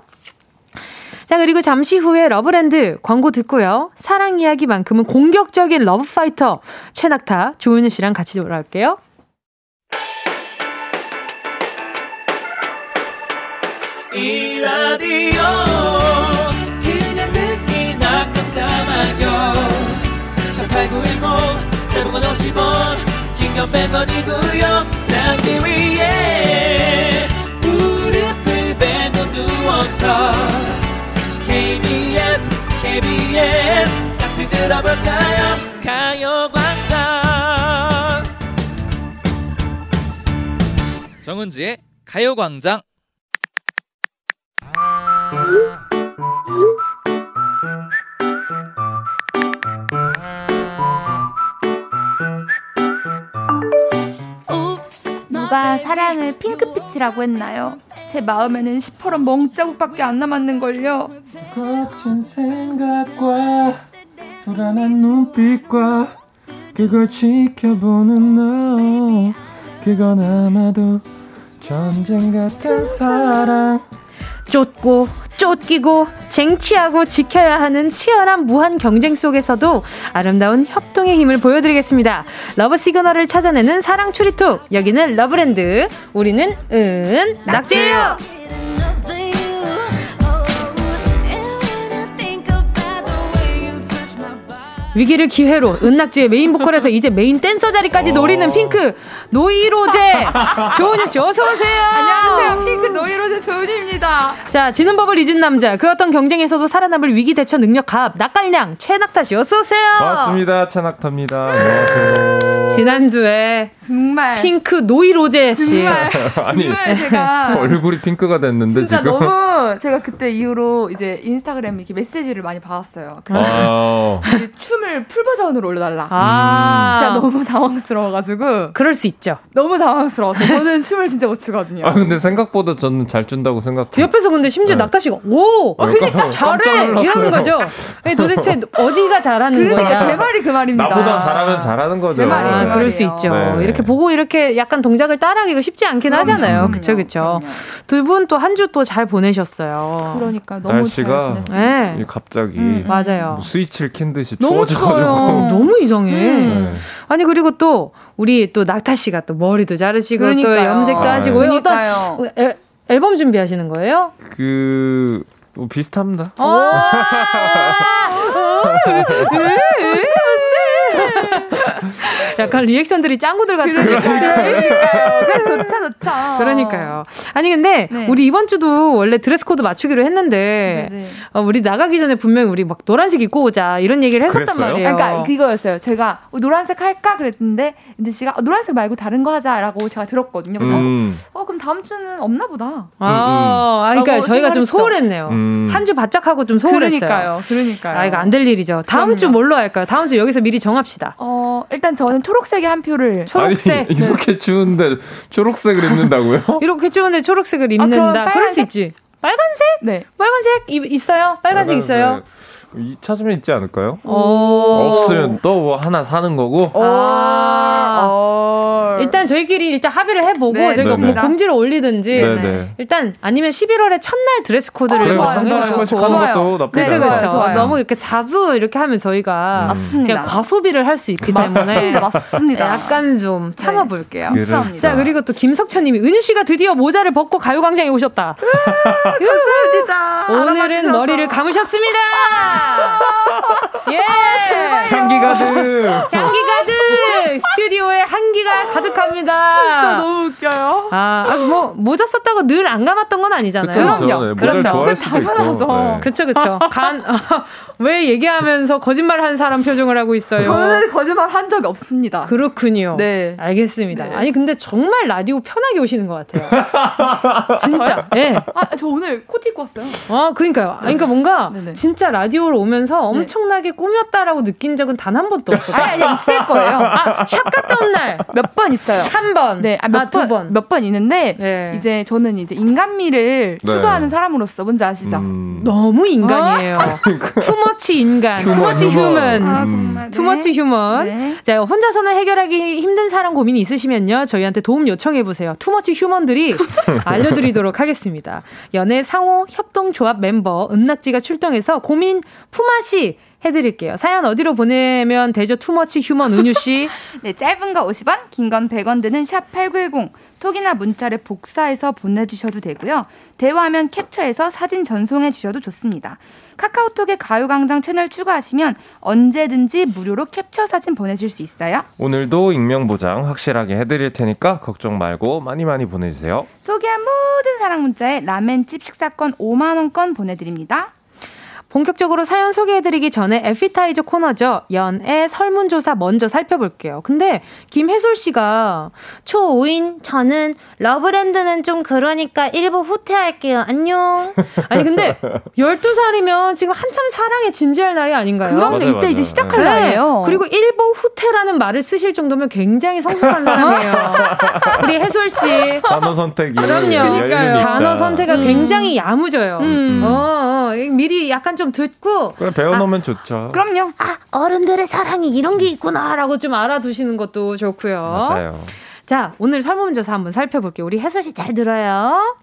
자, 그리고 잠시 후에 러브랜드 광고 듣고요. 사랑 이야기만큼은 공격적인 love fighter 최낙타, 조은유 씨랑 같이 돌아올게요. 이 라디오 그냥 듣기나 깜짝마요 18910 대목원 50원 긴건 100원이고요 잠기 위에 무릎을 베고 누워서 KBS KBS. 같이 들어볼까요? 가요광장. 정은지의 가요광장. 누가 사랑을 핑크빛이라고 했나요? 제 마음에는 시퍼런 멍자국밖에 안 남았는걸요. 거친 생각과 불안한 눈빛과 그걸 지켜보는 너 그건 아마도 전쟁 같은 사랑 쫓고 쫓기고 쟁취하고 지켜야 하는 치열한 무한 경쟁 속에서도 아름다운 협동의 힘을 보여드리겠습니다. love signal을 찾아내는 사랑 추리톡 여기는 러브랜드 우리는 은 낙지예요. 위기를 기회로 은낙지의 메인 보컬에서 이제 메인 댄서 자리까지 노리는 핑크 노이로제 조은유 씨 어서 오세요. 안녕하세요. 핑크 노이로제 조은유입니다. 자 지는 법을 잊은 남자 그 어떤 경쟁에서도 살아남을 위기 대처 능력 갑 낙갈량 최낙타 씨 어서 오세요. 반갑습니다 최낙타입니다 안녕하세요 지난주에 정말 핑크 노이 로제 씨 정말 아니 정말 제가 얼굴이 핑크가 됐는데 진짜 지금 너무 제가 그때 이후로 이제 인스타그램 이렇게 메시지를 많이 받았어요. 아, 이제 춤을 full 버전으로 올려달라. 아 진짜 너무 당황스러워가지고 그럴 수 있죠. 너무 당황스러워서 저는 춤을 진짜 못 추거든요. 아 근데 생각보다 저는 잘 춘다고 생각해요 옆에서 근데 심지어 네. 낙타 씨가 오 그러니까 잘해 깜짝 놀랐어요. 이러는 거죠. 도대체 어디가 잘하는 그러니까 거냐? 제 말이 그 말입니다. 나보다 잘하면 잘하는 거죠 제 말이 그 아, 말이에요. 그럴 수 있죠. 네. 이렇게 보고 이렇게 약간 동작을 따라하기가 쉽지 않긴 그럼요, 하잖아요. 그쵸, 그쵸. 두 분 또 한 주 또 잘 보내셨어요. 그러니까 너무 날씨가 잘 보냈습니다. 네. 이 갑자기 음, 맞아요. 뭐 스위치를 킨 듯이 너무 추워요. 너무 이상해. 음. 네. 아니 그리고 또 우리 또 낙타 씨가 또 머리도 자르시고 또 그러니까요. 염색도 아, 하시고 네. 어떤 그러니까요. 앨, 앨범 준비하시는 거예요? 그... 뭐 비슷합니다 어. 약간 리액션들이 짱구들 같으니까. 그러니까요. 그래 좋죠, 좋죠. 그러니까요. 아니 근데 네. 우리 이번 주도 원래 dress code 맞추기로 했는데 네, 네. 어, 우리 나가기 전에 분명히 우리 막 노란색 입고 오자 이런 얘기를 했었단 그랬어요? 말이에요. 그러니까 그거였어요. 제가 어, 노란색 할까 그랬는데 은지 씨가 어, 노란색 말고 다른 거 하자라고 제가 들었거든요. 그래서 음. 어 그럼 다음 주는 없나 보다. 아, 아, 그러니까 저희가 좀 생각했죠. 소홀했네요. 음. 한주 바짝 하고 좀 소홀했어요. 그러니까요. 그러니까요. 아, 이거 안 될 일이죠. 다음 그럼요. 주 뭘로 할까요? 다음 주 여기서 미리 정 합시다. 어 일단 저는 초록색에 한 표를. 초록색. 아니 이렇게 추운데 초록색을 입는다고요? 이렇게 추운데 초록색을 아, 입는다. 그럴 수 빨간색? 있지. 빨간색? 네. 빨간색 이- 있어요? 빨간색 있어요? 이 찾으면 있지 않을까요? 어. 없으면 또 뭐 하나 사는 거고. 아. 어. 일단 저희끼리 일단 합의를 해보고 네, 저희가 뭐. 공지를 올리든지 네네. 일단 아니면 11월에 첫날 드레스 코드를 어, 네, 그렇죠, 않아요. 그렇죠. 너무 이렇게 자주 이렇게 하면 저희가 맞습니다. 그냥 과소비를 할 수 있기 때문에 맞습니다. 맞습니다. 약간 좀 참아볼게요. 그래. 감사합니다. 자 그리고 또 김석천님이 은유 씨가 드디어 모자를 벗고 가요광장에 오셨다. 감사합니다. 오늘은. 머리를 감으셨습니다. 예. 향기 가득. 향기 가득 스튜디오에 향기가 가득합니다. 진짜 너무 웃겨요. 아, 아, 뭐 모자 썼다고 늘 안 감았던 건 아니잖아요. 그쵸, 그럼요. 네, 그렇죠. 당연하죠. 네. 그쵸 그쵸. 간 왜 얘기하면서 거짓말하는 사람 표정을 하고 있어요. 저는 거짓말 한 적이 없습니다. 그렇군요. 네. 알겠습니다. 네. 아니 근데 정말 라디오 편하게 오시는 것 같아요. 진짜. 예. 네. 아, 저 오늘 코트 입고 왔어요. 아, 그러니까요. 아니, 그러니까 뭔가 네네. 진짜 라디오로 오면서 엄청나게 꾸몄다라고 느낀 적은 단 한 번도 없어요. 아니, 아니, 있을 거예요. 아, 샵 갔다 온 날. 몇 번 있어요. 한 번. 네, 아, 아, 몇두 번, 번. 몇 번 있는데, 네. 이제 저는 이제 인간미를 네. 추구하는 사람으로서 뭔지 아시죠? 음. 너무 인간이에요. too much 인간, human, too much human. 아. too much human. 네. 자, 혼자서는 해결하기 힘든 사랑 고민이 있으시면요. 저희한테 도움 요청해 보세요. too much human들이 알려드리도록 하겠습니다. 연애 상호 협동 조합 멤버 은낙지가 출동해서 고민 품앗이 해드릴게요. 사연 어디로 보내면 되죠? too much human 은유 씨. 네, 짧은 거 50원, 긴 건 100원 드는 샵 8910. 톡이나 문자를 복사해서 보내주셔도 되고요. 대화하면 캡처해서 사진 전송해 주셔도 좋습니다. 카카오톡에 가요광장 채널 추가하시면 언제든지 무료로 캡처 사진 보내실 수 있어요. 오늘도 익명 보장 확실하게 해드릴 테니까 걱정 말고 많이 많이 보내주세요. 소개한 모든 사랑 문자에 라멘집 식사권 5만 원권 보내드립니다. 본격적으로 사연 소개해드리기 전에 에피타이저 코너죠. 연애 설문조사 먼저 살펴볼게요. 근데 김혜솔 씨가 초5인 저는 러브랜드는 좀 그러니까 일보 후퇴할게요. 안녕. 아니 근데 12살이면 지금 한참 사랑에 진지할 나이 아닌가요? 그럼요. 맞아요, 이때 맞아요. 이제 시작할 네. 나이에요. 그리고 일보 후퇴라는 말을 쓰실 정도면 굉장히 성숙한 사람이에요. 우리 혜솔 씨. 단어 선택이 그럼요. 열리니까. 단어 선택가 굉장히 야무져요. 음. 어, 어, 미리 약간 좀 듣고 그래 배워놓으면 좋죠. 그럼요. 아, 어른들의 사랑이 이런 게 있구나라고 좀 알아두시는 것도 좋고요. 맞아요. 자, 오늘 설문조사 한번 살펴볼게요. 우리 혜솔 씨 잘 들어요.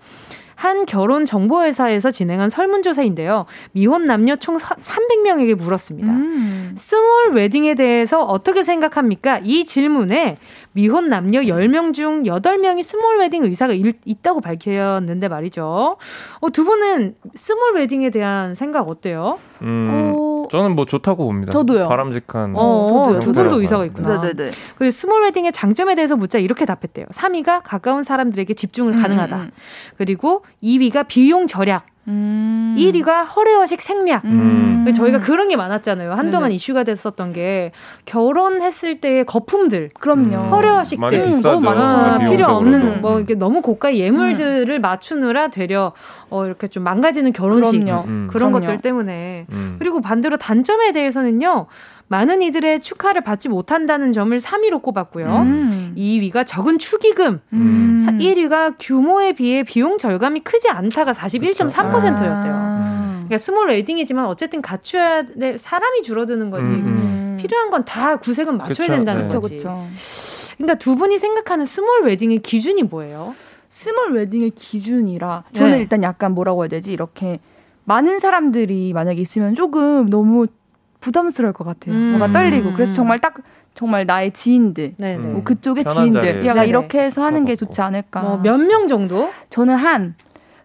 한 결혼 정보 회사에서 진행한 설문조사인데요. 미혼 남녀 총 300명에게 물었습니다. 음. small wedding에 대해서 어떻게 생각합니까? 이 질문에 미혼 남녀 10명 중 8명이 small wedding 의사가 일- 있다고 밝혔는데 말이죠. 어, 두 분은 small wedding에 대한 생각 어때요? 음, 어, 저는 뭐 좋다고 봅니다. 저도요. 바람직한. 어, 저도요, 두. 분도 의사가 있구나. 네네네. 그리고 small wedding의 장점에 대해서 묻자 이렇게 답했대요. 3위가 가까운 사람들에게 집중을 가능하다. 음, 그리고 2위가 비용 절약. 음. 1위가 허례허식 생략. 음. 저희가 그런 게 많았잖아요. 한동안 네네. 이슈가 됐었던 게 결혼했을 때의 거품들. 그럼요. 음. 허례허식들. 많이 음. 너무 많죠. 아. 필요 없는 뭐 음. 이렇게 너무 고가의 예물들을 맞추느라 되려 어 이렇게 좀 망가지는 결혼식 그럼요. 음. 그런 그럼요. 것들 때문에 음. 그리고 반대로 단점에 대해서는요 많은 이들의 축하를 받지 못한다는 점을 3위로 꼽았고요. 음. 2위가 적은 축의금, 음. 1위가 규모에 비해 비용 절감이 크지 않다가 41.3%였대요. 아. 그러니까 small wedding이지만 어쨌든 갖춰야 될 사람이 줄어드는 거지. 음, 음. 음. 필요한 건 다 구색은 맞춰야 그쵸, 된다는 네. 그쵸 거지. 그쵸. 그러니까 두 분이 생각하는 small wedding의 기준이 뭐예요? small wedding의 기준이라 저는 네. 일단 약간 뭐라고 해야 되지 이렇게 많은 사람들이 만약에 있으면 조금 너무 부담스러울 것 같아요. 음. 뭔가 떨리고 그래서 정말 딱 정말 나의 지인들 네네. 음. 뭐 그쪽의 지인들. 약간 네네. 이렇게 해서 하는 게. 좋지 않을까. 뭐 몇 명 정도? 저는 한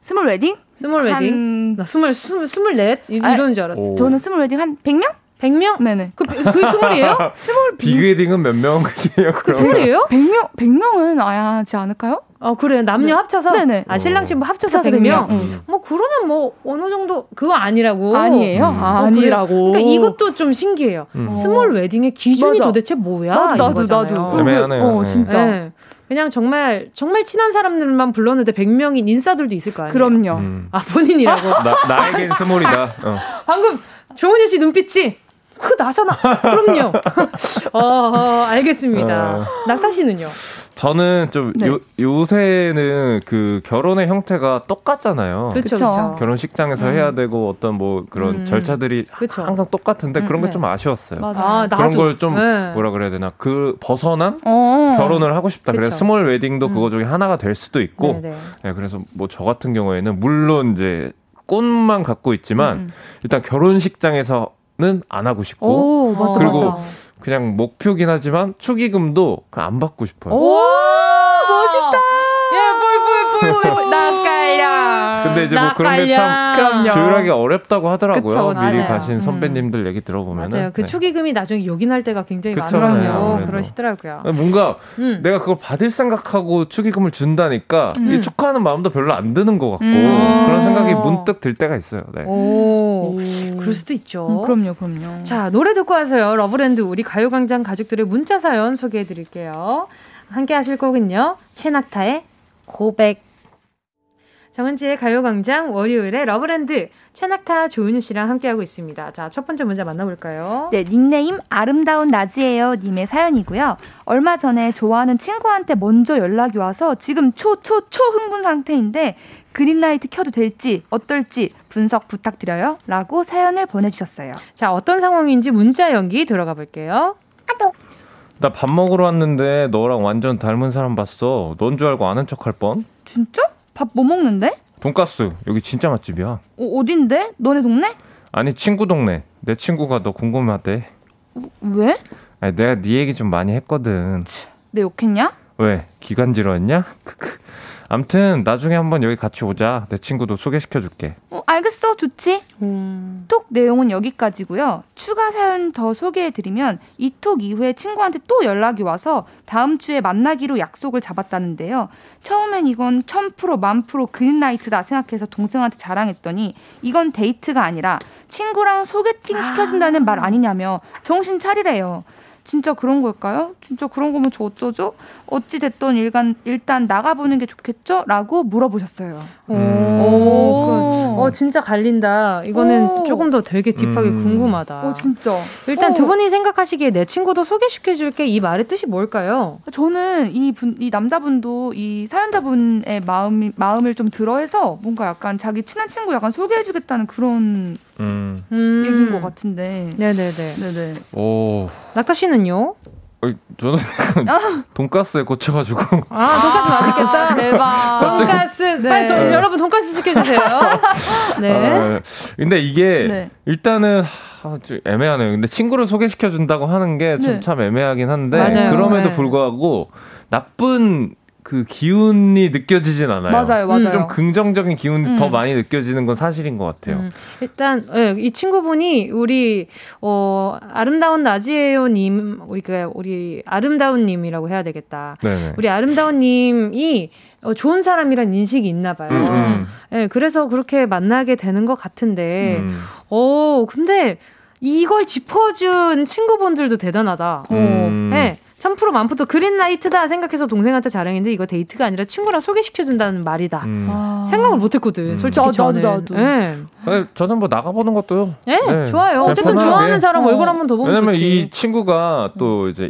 스몰 웨딩 스몰 웨딩? 한나 스물 스물 스물넷 이- 아, 이러는 줄 알았어. 오. 저는 스몰 웨딩 한 100명? 100명? 네네. 그, 그 스물이에요? 스몰 비웨딩은 몇 명이에요? 그? 스물이에요? 100명 100명은 아야 하지 않을까요? 어 그래 남녀 네. 합쳐서 네네. 아 신랑 신부 합쳐서 합쳐서 100명. 100명. 음. 뭐 그러면 뭐 어느 정도 그거 아니라고. 아니에요? 음. 아, 어, 아니라고. 그러니까 이것도 좀 신기해요. 음. small wedding의 기준이 맞아. 도대체 뭐야? 나도 나도. 나도. 그게- 애매하네요. 어 네. 진짜. 네. 그냥 정말 정말 친한 사람들만 불렀는데 100명인 인싸들도 있을 거 아니에요. 그럼요. 음. 아 본인이라고. 나, 나에겐 small이다. 어. 방금 조은유 씨 눈빛이 그 나잖아. 그럼요. 어, 어, 알겠습니다. 어. 낙타 씨는요? 저는 좀 네. 요, 요새는 그 결혼의 형태가 똑같잖아요. 그렇죠. 결혼식장에서 음. 해야 되고 어떤 뭐 그런 음. 절차들이 그쵸. 항상 똑같은데 음, 그런 게 네. 좀 아쉬웠어요. 맞아. 아. 그런 걸좀 네. 뭐라 그래야 되나 그 벗어난 어. 결혼을 하고 싶다. 그래서 그쵸. small wedding도 음. 그거 중에 하나가 될 수도 있고. 네, 네. 네, 그래서 뭐 저 같은 경우에는 물론 이제 꿈만 갖고 있지만 음. 일단 결혼식장에서는 안 하고 싶고 오, 맞아, 그리고 맞아. 그냥 목표긴 하지만 축의금도 그냥 안 받고 싶어요. 오, 멋있다. 예, 뿔뿔뿔뿔 낯갈려. 근데 이제 뭐 그런 게 참. 조율하기 어렵다고 하더라고요. 그쵸. 미리 맞아요. 가신 음. 선배님들 얘기 들어보면은 맞아요. 그 네. 축의금이 나중에 요긴할 때가 굉장히 그쵸, 많다고 네. 그러시더라고요. 뭔가 음. 내가 그걸 받을 생각하고 축의금을 준다니까 음. 이 축하하는 마음도 별로 안 드는 것 같고 음. 그런 생각이 문득 들 때가 있어요. 네. 오, 그럴 수도 있죠. 음, 그럼요, 그럼요. 자, 노래 듣고 와서요. 러브랜드 우리 가요광장 가족들의 문자 사연 소개해 드릴게요. 함께 하실 곡은요. 최낙타의 고백. 정은지의 가요광장 월요일에 러브랜드 최낙타 조은유 씨랑 함께하고 있습니다. 자, 첫 번째 문자 만나볼까요? 네, 닉네임 아름다운 낮이에요 님의 사연이고요. 얼마 전에 좋아하는 친구한테 먼저 연락이 와서 지금 초, 초, 초 흥분 상태인데 그린라이트 켜도 될지 어떨지 분석 부탁드려요. 라고 사연을 보내주셨어요. 자, 어떤 상황인지 문자 연기 들어가 볼게요. 나밥 먹으러 왔는데 너랑 완전 닮은 사람 봤어. 넌 줄 알고 아는 척 할 뻔. 진짜? 밥 뭐 먹는데? 돈가스 여기 진짜 맛집이야. 어, 어딘데? 너네 동네? 아니 친구 동네. 내 친구가 너 궁금하대. 왜? 아니 내가 네 얘기 좀 많이 했거든. 내 욕했냐? 왜 기관지러웠냐? 암튼 나중에 한번 여기 같이 오자. 내 친구도 소개시켜 줄게. 어, 알겠어, 좋지. 음. 톡 내용은 여기까지고요. 추가 사연 더 소개해 드리면 이 톡 이후에 친구한테 또 연락이 와서 다음 주에 만나기로 약속을 잡았다는데요. 처음엔 이건 1000% 만프로 그린라이트다 생각해서 동생한테 자랑했더니 이건 데이트가 아니라 친구랑 소개팅 시켜준다는 말 아니냐며 정신 차리래요. 진짜 그런 걸까요? 진짜 그런 거면 저 어쩌죠? 어찌 됐든 일단 일단 나가보는 게 좋겠죠? 라고 물어보셨어요. 오. 오. 그, 어, 진짜 갈린다. 이거는 오. 조금 더 되게 딥하게 음. 궁금하다. 어 진짜. 일단 어. 두 분이 생각하시기에 내 친구도 소개시켜줄게 이 말의 뜻이 뭘까요? 저는 이 분, 이 남자분도 이 사연자분의 마음, 마음을 좀 들어해서 뭔가 약간 자기 친한 친구 약간 소개해주겠다는 그런 음. 음. 얘기인 것 같은데. 네네네. 네네. 오. 낙타 씨는요? 어, 저는 돈가스에 꽂혀가지고 아, 돈까스 맛있겠다. 대박. 돈가스. 네. 빨리 좀 여러분 돈가스 시켜주세요. 네. 아, 근데 이게 네. 일단은 하, 좀 애매하네요. 근데 친구를 소개시켜 준다고 하는 게참 네. 애매하긴 한데 맞아요. 그럼에도 네. 불구하고 나쁜 그 기운이 느껴지진 않아요. 맞아요, 맞아요. 좀 긍정적인 기운이 음. 더 많이 느껴지는 건 사실인 것 같아요. 음, 일단 예, 이 친구분이 우리 어 아름다운 나지예요님 우리가 우리 아름다운님이라고 해야 되겠다. 네네. 우리 아름다운님이 어, 좋은 사람이란 인식이 있나 봐요. 음, 음. 예, 그래서 그렇게 만나게 되는 것 같은데, 음. 어 근데 이걸 짚어준 친구분들도 대단하다. 음. 예. 1000% 만프도 그린라이트다 생각해서 동생한테 자랑했는데 이거 데이트가 아니라 친구랑 소개시켜준다는 말이다. 음. 아. 생각을 못했거든, 음. 솔직히 나- 저는. 나도, 나도. 예. 아니, 저는 뭐 나가보는 것도 예, 네. 좋아요. 그냥 어쨌든 편하게. 좋아하는 사람 어. 얼굴 한번 더 보면 왜냐면 좋지. 이 친구가 또 이제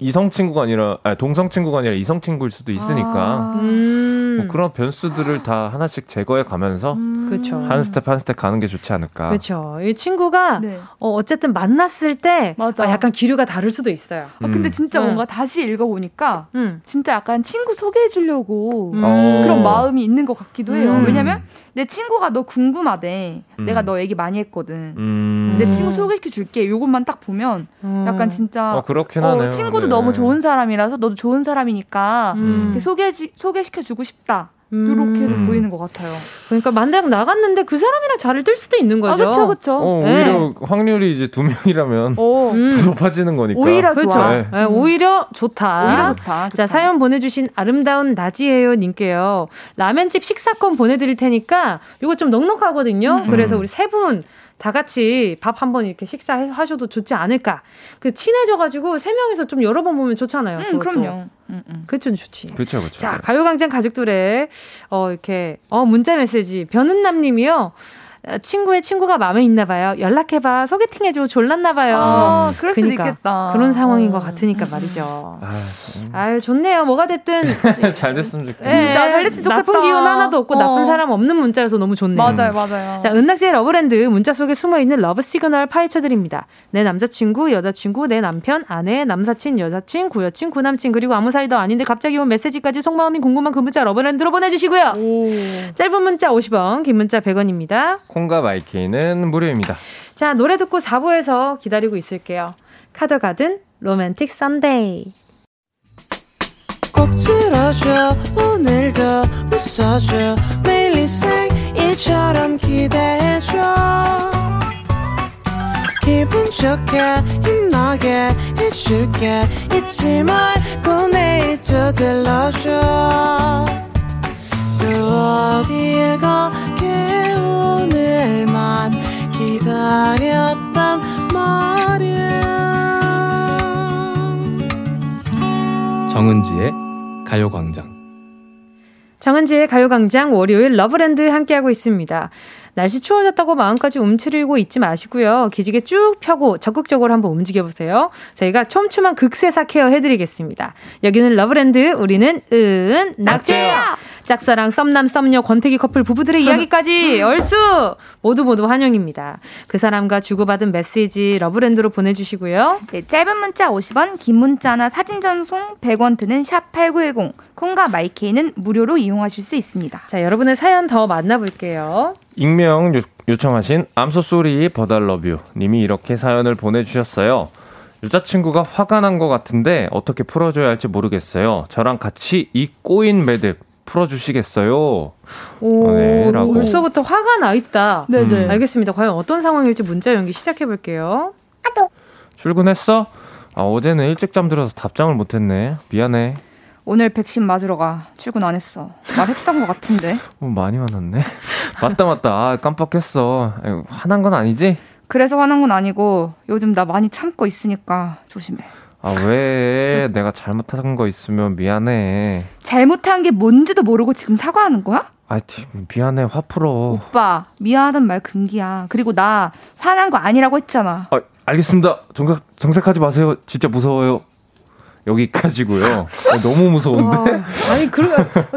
이성 친구가 아니라 아니, 동성 친구가 아니라 이성 친구일 수도 있으니까 아. 음. 뭐 그런 변수들을 다 하나씩 제거해 가면서 음. 그쵸. 한 스텝 한 스텝 가는 게 좋지 않을까. 그렇죠. 이 친구가 네. 어, 어쨌든 만났을 때 맞아. 아, 약간 기류가 다를 수도 있어요. 아, 근데 음. 진짜 네. 뭔가 다시 읽어보니까 음. 진짜 약간 친구 소개해주려고 음. 어. 그런 마음이 있는 것 같기도 해요. 음. 왜냐면 내 친구가 너 궁금하대. 음. 내가 너 얘기 많이 했거든. 음. 내 친구 소개시켜 줄게. 요것만 딱 보면 음. 약간 진짜 어, 그렇긴 어, 하네요. 친구도 네. 너무 좋은 사람이라서 너도 좋은 사람이니까 음. 소개 소개시켜 주고 싶 다. 음. 이렇게도 음. 보이는 것 같아요. 그러니까 만나고 나갔는데 그 사람이랑 자를 뜰 수도 있는 거죠. 아, 그쵸, 그쵸. 어, 네. 오히려 확률이 이제 두 명이라면 오, 음. 더 높아지는 거니까. 오히려 그렇죠. 좋아. 네. 네, 오히려 좋다. 오히려 좋다. 자, 그쵸? 사연 보내주신 아름다운 나지예요 님께요. 라면집 식사권 보내드릴 테니까 이거 좀 넉넉하거든요. 음. 그래서 우리 세 분 다 같이 밥 한번 이렇게 식사하셔도 좋지 않을까. 그 친해져가지고 세 명이서 좀 여러 번 보면 좋잖아요. 음. 그럼요. 음, 음. 그쵸, 좋지. 그렇죠, 그렇죠. 자, 가요광장 가족들의, 어, 이렇게, 어, 문자 메시지. 변은남 님이요. 어, 친구의 친구가 마음에 있나 봐요. 연락해봐. 소개팅해줘. 졸랐나 봐요. 아, 그럴 수도 그러니까 있겠다. 그런 상황인 어. 것 같으니까 말이죠. 아, 아유, 좋네요. 뭐가 됐든. 음. 잘 됐으면 좋겠다. 예, 진짜 잘 됐으면 나쁜 좋겠다. 기운 하나도 없고 어. 나쁜 사람 없는 문자여서 너무 좋네요. 맞아요, 맞아요. 자, 은낙지의 러브랜드 문자 속에 숨어 있는 love signal 파헤쳐 드립니다. 내 남자친구, 여자친구, 내 남편, 아내, 남사친, 여사친, 구여친, 구남친 그리고 아무 사이도 아닌데 갑자기 온 메시지까지 속마음이 궁금한 그 문자 러브랜드로 보내주시고요. 오. 짧은 문자 50원, 긴 문자 100원입니다. 콩과 마이케이는 무료입니다. 자, 노래 듣고 4부에서 기다리고 있을게요. 카더가든 로맨틱 선데이. 꼭 들어줘 오늘도 웃어줘 매일 일상일처럼 기대해줘 기분 좋게 힘나게 해줄게 잊지 말고 내일 또 들러줘 또 어딜 가게 기다렸단 말이야 정은지의 가요광장. 정은지의 가요광장 월요일 러브랜드 함께하고 있습니다. 날씨 추워졌다고 마음까지 움츠리고 있지 마시고요. 기지개 쭉 펴고 적극적으로 한번 움직여보세요. 저희가 촘촘한 극세사 케어 해드리겠습니다. 여기는 러브랜드, 우리는 은, 낙지야! 짝사랑, 썸남, 썸녀, 권태기 커플 부부들의 이야기까지 얼쑤! 모두 모두 환영입니다. 그 사람과 주고받은 메시지 러브랜드로 보내주시고요. 네, 짧은 문자 50원, 긴 문자나 사진 전송 100원 드는 샵 8910. 콩과 마이케이는 무료로 이용하실 수 있습니다. 자, 여러분의 사연 더 만나볼게요. 익명 요, 요청하신 암소소리 버달러뷰 님이 이렇게 사연을 보내주셨어요. 여자친구가 화가 난 것 같은데 어떻게 풀어줘야 할지 모르겠어요. 저랑 같이 이 꼬인 매듭 풀어주시겠어요? 오, 네, 라고. 벌써부터 화가 나 있다. 네네. 음. 알겠습니다. 과연 어떤 상황일지 문자 연기 시작해 볼게요. 출근했어? 아, 어제는 일찍 잠들어서 답장을 못했네. 미안해. 오늘 백신 맞으러 가. 출근 안 했어. 말했던 것 같은데. 어, 많이 화났네. 맞다, 맞다. 아, 깜빡했어. 아유, 화난 건 아니지? 그래서 화난 건 아니고 요즘 나 많이 참고 있으니까 조심해. 아, 왜? 내가 잘못한 거 있으면 미안해. 잘못한 게 뭔지도 모르고 지금 사과하는 거야? 아, 티- 미안해. 화 풀어. 오빠, 미안하단 말 금기야. 그리고 나 화난 거 아니라고 했잖아. 아, 알겠습니다. 정색, 정색하지 마세요. 진짜 무서워요. 여기까지고요. 아, 너무 무서운데? 와, 아니, 그,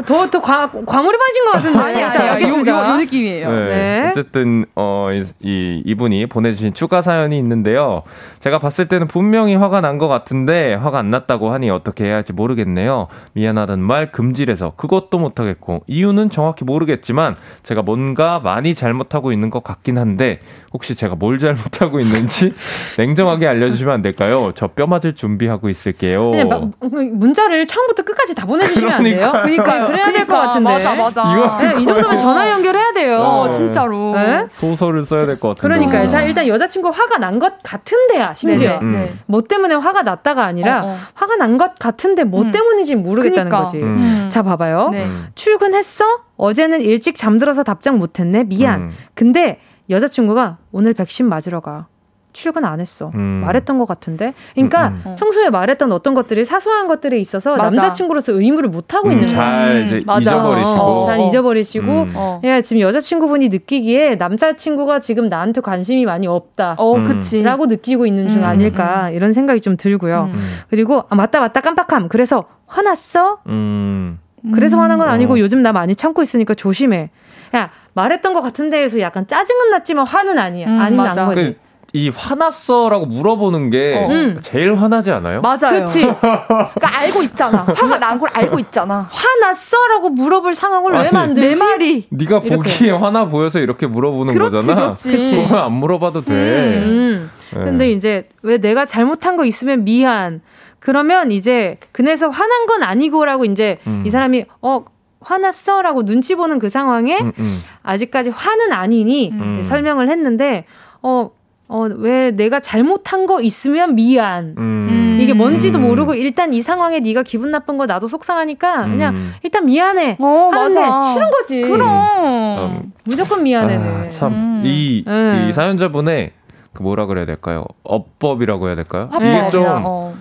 더, 더 광, 광울이 맞은 것 같은데. 아니, 아니, 요, 알겠습니다. 요, 요 느낌이에요. 네. 네. 어쨌든 어, 이, 이 이분이 보내주신 추가 사연이 있는데요. 제가 봤을 때는 분명히 화가 난 것 같은데 화가 안 났다고 하니 어떻게 해야 할지 모르겠네요. 미안하다는 말 금질해서 그것도 못하겠고 이유는 정확히 모르겠지만 제가 뭔가 많이 잘못하고 있는 것 같긴 한데 혹시 제가 뭘 잘못하고 있는지 냉정하게 알려주시면 안 될까요? 저 뼈 맞을 준비하고 있을게요. 그냥 막, 문자를 처음부터 끝까지 다 보내주시면 안 돼요? 그러니까 그래야 될 것 같은데. 맞아, 맞아. 이거- 네, 이 정도면 전화 연결해야 돼요. 어, 진짜로. 네? 소설을 써야 될 것 같은데. 그러니까요. 자, 일단 여자친구 화가 난 것 같은데야, 심지어. 네네, 네. 음. 뭐 때문에 화가 났다가 아니라 어, 어. 화가 난 것 같은데 뭐 음. 때문인지 모르겠다는 그니까. 거지. 음. 음. 자, 봐봐요. 네. 음. 출근했어? 어제는 일찍 잠들어서 답장 못했네. 미안. 음. 근데 여자친구가 오늘 백신 맞으러 가. 출근 안 했어. 음. 말했던 것 같은데. 그러니까 음, 음. 평소에 말했던 어떤 것들이 사소한 것들에 있어서 맞아. 남자친구로서 의무를 못 하고 음, 있는 거야. 잘 이제 맞아. 잊어버리시고. 어, 잘 잊어버리시고 음. 어. 야, 지금 여자친구분이 느끼기에 남자친구가 지금 나한테 관심이 많이 없다. 어, 음. 그치. 라고 느끼고 있는 중 음, 아닐까 이런 생각이 좀 들고요. 음. 음. 그리고 아, 맞다 맞다 깜빡함. 그래서 화났어? 음. 그래서 화난 건 아니고 어. 요즘 나 많이 참고 있으니까 조심해. 야 말했던 것 같은데에서 약간 짜증은 났지만 화는 아니야. 음, 아닌 거지. 그, 이 화났어라고 물어보는 게 어. 음. 제일 화나지 않아요? 맞아요. 그치? 그러니까 알고 있잖아. 화가 난 걸 알고 있잖아. 화났어라고 물어볼 상황을 왜 아니, 만들지? 내 말이. 네가 이렇게. 보기에 화나 보여서 이렇게 물어보는 그렇지, 거잖아. 그렇지. 그거 안 물어봐도 돼. 음. 네. 근데 이제 왜 내가 잘못한 거 있으면 미안. 그러면 이제 그래서 화난 건 아니고라고 이제 음. 이 사람이 어 화났어라고 눈치 보는 그 상황에 음, 음. 아직까지 화는 아니니 음. 설명을 했는데 어 어, 왜 내가 잘못한 거 있으면 미안. 음. 이게 뭔지도 음. 모르고 일단 이 상황에 네가 기분 나쁜 거 나도 속상하니까 그냥 음. 일단 미안해. 어, 하는데 맞아. 싫은 거지. 그럼. 음. 무조건 미안해. 아, 참, 음. 이, 음. 이 사연자분의 그 뭐라 그래야 될까요? 업법이라고 해야 될까요? 네. 이게 좀 화법이야. 어.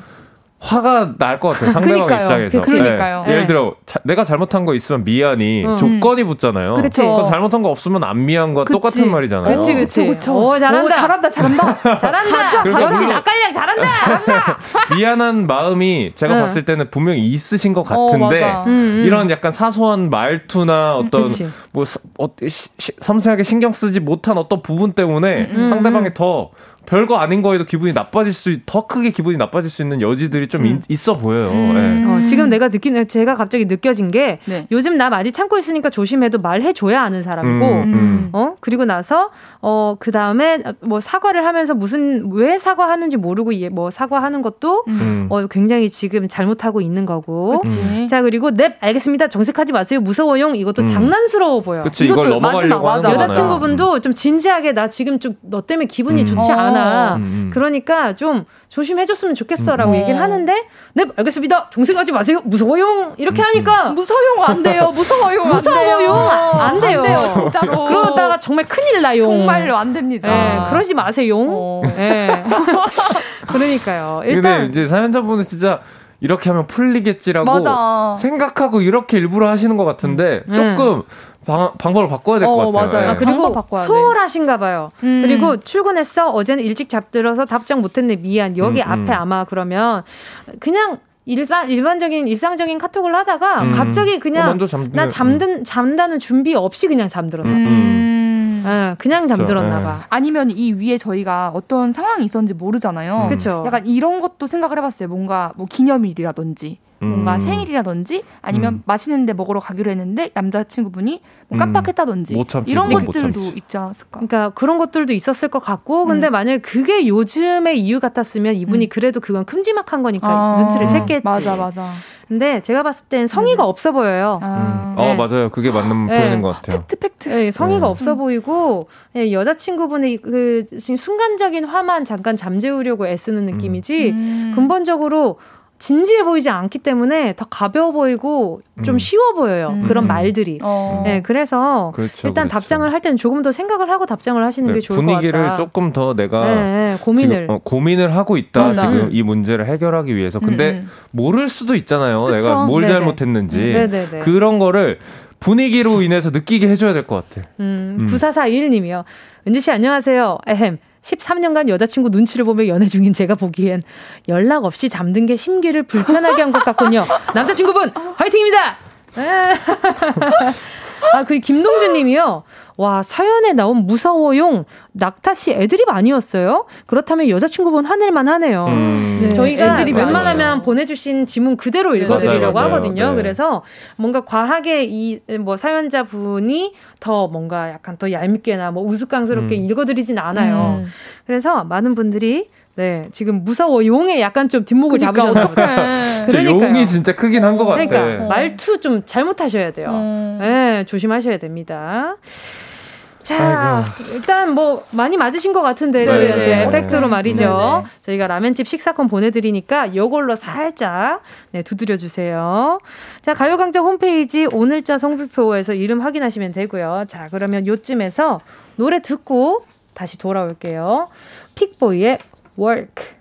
화가 날 것 같아요. 상대방 그니까요. 입장에서. 그- 그니까요. 네. 예를 네. 들어 자- 내가 잘못한 거 있으면 미안이 음. 조건이 붙잖아요. 그거 잘못한 거 없으면 안 미안과 그치. 똑같은 말이잖아요. 그쵸, 그쵸. 오 잘한다. 오, 잘한다, 잘한다. 잘한다. 가자. 역시 낯갈량 잘한다. 미안한 마음이 제가 응. 봤을 때는 분명히 있으신 것 어, 같은데 맞아. 음, 음. 이런 약간 사소한 말투나 어떤 그치. 뭐 사- 어, 시- 시- 섬세하게 신경 쓰지 못한 어떤 부분 때문에 음, 상대방이 더 별거 아닌 거에도 기분이 나빠질 수, 더 크게 기분이 나빠질 수 있는 여지들이 좀 음. 있, 어 보여요. 음. 어, 지금 내가 느끼는 제가 갑자기 느껴진 게 네. 요즘 나 많이 참고 있으니까 조심해도 말해줘야 아는 예. 사람이고 음, 음. 어 그리고 나서 어 그 다음에 뭐 사과를 하면서 무슨 왜 사과하는지 모르고 얘뭐 사과하는 것도 음. 어 굉장히 지금 잘못하고 있는 거고 그치. 자 그리고 넵 알겠습니다 정색하지 마세요 무서워용 이것도 음. 장난스러워 보여 그치 이걸 이것도 넘어가려고 마지막, 하는 맞아. 거잖아요. 여자친구분도 좀 진지하게 나 지금 좀 너 때문에 기분이 음. 좋지 어. 않아 음, 음. 그러니까 좀 조심해줬으면 좋겠어라고 음. 얘기를 하는데 네 알겠습니다 정색하지 마세요 무서워용 이렇게 음, 하니까 무서용 안 돼요. 무서워용 안 무서워요. 돼요. 안 돼요. 안 돼요, 진짜로. 그러다가 정말 큰일 나요. 정말로 안 됩니다. 예, 그러지 마세요. 어. 예. 그러니까요. 근데 일단 이제 사연자분은 진짜 이렇게 하면 풀리겠지라고 맞아. 생각하고 이렇게 일부러 하시는 것 같은데 음. 조금 방, 방법을 바꿔야 될것 어, 같아요. 맞아요. 예. 아, 그리고. 소홀하신가 봐요. 음. 그리고 출근했어. 어제는 일찍 잡들어서 답장 못했네. 미안. 여기 음, 음. 앞에 아마 그러면 그냥 일상 일반적인 일상적인 카톡을 하다가 음. 갑자기 어, 그냥 잠드는- 나 잠든 잠다는 준비 없이 그냥 잠들었나. 음. 음. 음. 예, 그냥 잠들었나 예. 봐. 아니면 이 위에 저희가 어떤 상황이 있었는지 모르잖아요. 음. 그쵸. 약간 이런 것도 생각을 해봤어요. 뭔가 뭐 기념일이라든지 뭔가 음. 생일이라든지 아니면 음. 맛있는데 먹으러 가기로 했는데 남자친구분이 뭐 깜빡했다든지 못 참지, 이런 것들도. 있지 않았을까? 그러니까 그런 것들도 있었을 것 같고, 근데 음. 만약에 그게 요즘의 이유 같았으면 이분이 음. 그래도 그건 큼지막한 거니까 아, 눈치를 챘겠지. 맞아 맞아. 근데 제가 봤을 땐 성의가 없어 보여요. 아, 음. 어 네. 맞아요. 그게 맞는 네. 표현인 것 같아요. 팩트 팩트. 예, 성의가 음. 없어 보이고 예, 여자친구분의 그 지금 순간적인 화만 잠깐 잠재우려고 애쓰는 느낌이지 음. 근본적으로 진지해 보이지 않기 때문에 더 가벼워 보이고 좀 음. 쉬워 보여요. 음. 그런 음. 말들이. 어. 네, 그래서 그렇죠. 일단 그렇죠. 답장을 할 때는 조금 더 생각을 하고 답장을 하시는 네, 게 좋을 분위기를 것 같다. 조금 더 내가 네, 네, 고민을. 지금, 어, 고민을 하고 있다. 지금 음. 이 문제를 해결하기 위해서 근데 음, 음. 모를 수도 있잖아요 그쵸. 내가 뭘 네네. 잘못했는지 네네네. 그런 거를 분위기로 인해서 느끼게 해줘야 될 것 같아 음, 음. 9441님이요. 은지 씨 안녕하세요. 에헴. 13년간 여자친구 눈치를 보며 연애 중인 제가 보기엔 연락 없이 잠든 게 심기를 불편하게 한 것 같군요. 남자친구분 화이팅입니다. 에. 아, 그 김동준 님이요. 와, 사연에 나온 무서워용 낙타 씨 애드립 아니었어요? 그렇다면 여자친구분 화낼만 하네요. 음. 네. 저희가 애드립이 웬만하면 아니에요. 보내주신 지문 그대로 읽어드리려고 맞아요, 맞아요. 하거든요. 네. 그래서 뭔가 과하게 이 뭐 사연자 분이 더 뭔가 약간 더 얄밉게나 뭐 우스꽝스럽게 음. 읽어드리진 않아요. 음. 그래서 많은 분들이 네 지금 무서워 용에 약간 좀 뒷목을 그러니까 잡으셨나 보다. 용이 진짜 크긴 한 것 같아 그러니까 말투 좀 잘못하셔야 돼요. 음. 네, 조심하셔야 됩니다. 자, 일단 뭐 많이 맞으신 것 같은데 네, 저희한테 네. 팩트로 말이죠. 네, 네. 저희가 라멘집 식사권 보내드리니까 요걸로 살짝 네, 두드려 주세요. 자, 가요광장 홈페이지 오늘자 성불표에서 이름 확인하시면 되고요. 자, 그러면 요쯤에서 노래 듣고 다시 돌아올게요. 픽보이의 Work.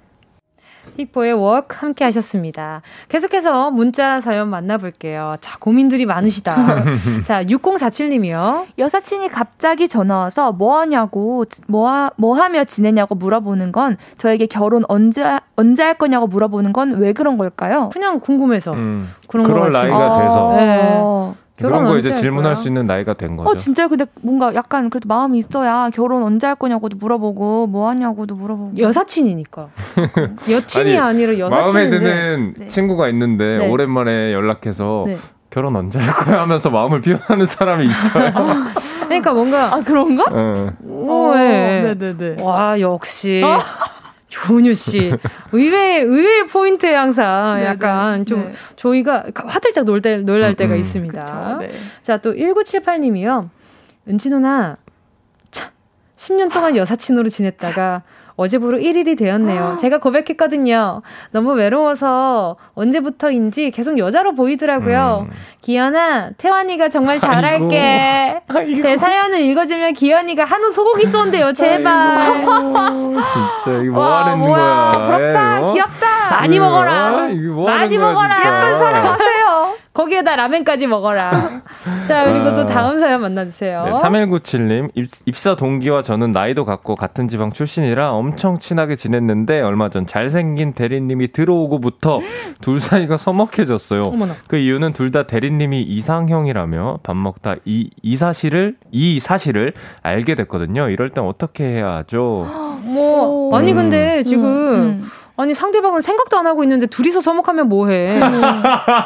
픽보이의 Walk 함께 하셨습니다. 계속해서 문자 사연 만나볼게요. 자, 고민들이 많으시다. 자, 6047님이요. 여사친이 갑자기 전화 와서 뭐 하냐고 뭐, 하, 뭐 하며 지내냐고 물어보는 건 저에게 결혼 언제 언제 할 거냐고 물어보는 건 왜 그런 걸까요? 그냥 궁금해서 음. 그런 거 같습니다. 나이가 돼서 어. 그런 거 이제 할 질문할 거야? 수 있는 나이가 된 거죠 어 진짜 근데 뭔가 약간 그래도 마음이 있어야 결혼 언제 할 거냐고도 물어보고 뭐 하냐고도 물어보고 여사친이니까. 여친이 아니, 아니라 마음에 여사친인데. 드는 네. 친구가 있는데 네. 오랜만에 연락해서 네. 결혼 언제 할 거야 하면서 마음을 비워하는 사람이 있어요. 그러니까 뭔가 아 그런가? 어. 어, 예. 네네네. 와 역시 어? 조은유 씨 의외 의외의 포인트에 항상 네네. 약간 좀 네. 저희가 화들짝 놀 때, 놀랄 음, 때가 음. 있습니다. 그쵸, 네. 자, 또 1978님이요. 은지 누나, 참, 10년 동안 여사친으로 지냈다가 어제부로 1일이 되었네요. 제가 고백했거든요. 너무 외로워서 언제부터인지 계속 여자로 보이더라고요. 음. 기현아, 태환이가 정말 잘할게. 제 사연을 읽어주면 기현이가 한우 소고기 쏜대요. 제발. 진짜 이거 뭐 와, 하는 뭐야. 거야? 부럽다. 에이, 어? 귀엽다. 많이 그, 먹어라. 아, 이게 뭐 많이 거야, 먹어라. 진짜. 예쁜 사랑 하세요. 거기에다 라면까지 먹어라. 자, 그리고 또 아. 다음 사연 만나주세요. 네, 3197님, 입, 입사 동기와 저는 나이도 같고 같은 지방 출신이라 엄청 친하게 지냈는데 얼마 전 잘생긴 대리님이 들어오고부터 둘 사이가 서먹해졌어요. 어머나. 그 이유는 둘 다 대리님이 이상형이라며 밥 먹다 이, 이 사실을, 이 사실을 알게 됐거든요. 이럴 땐 어떻게 해야 하죠? 뭐, 오. 아니, 음. 근데 지금, 음, 아니, 상대방은 생각도 안 하고 있는데 둘이서 서먹하면 뭐해.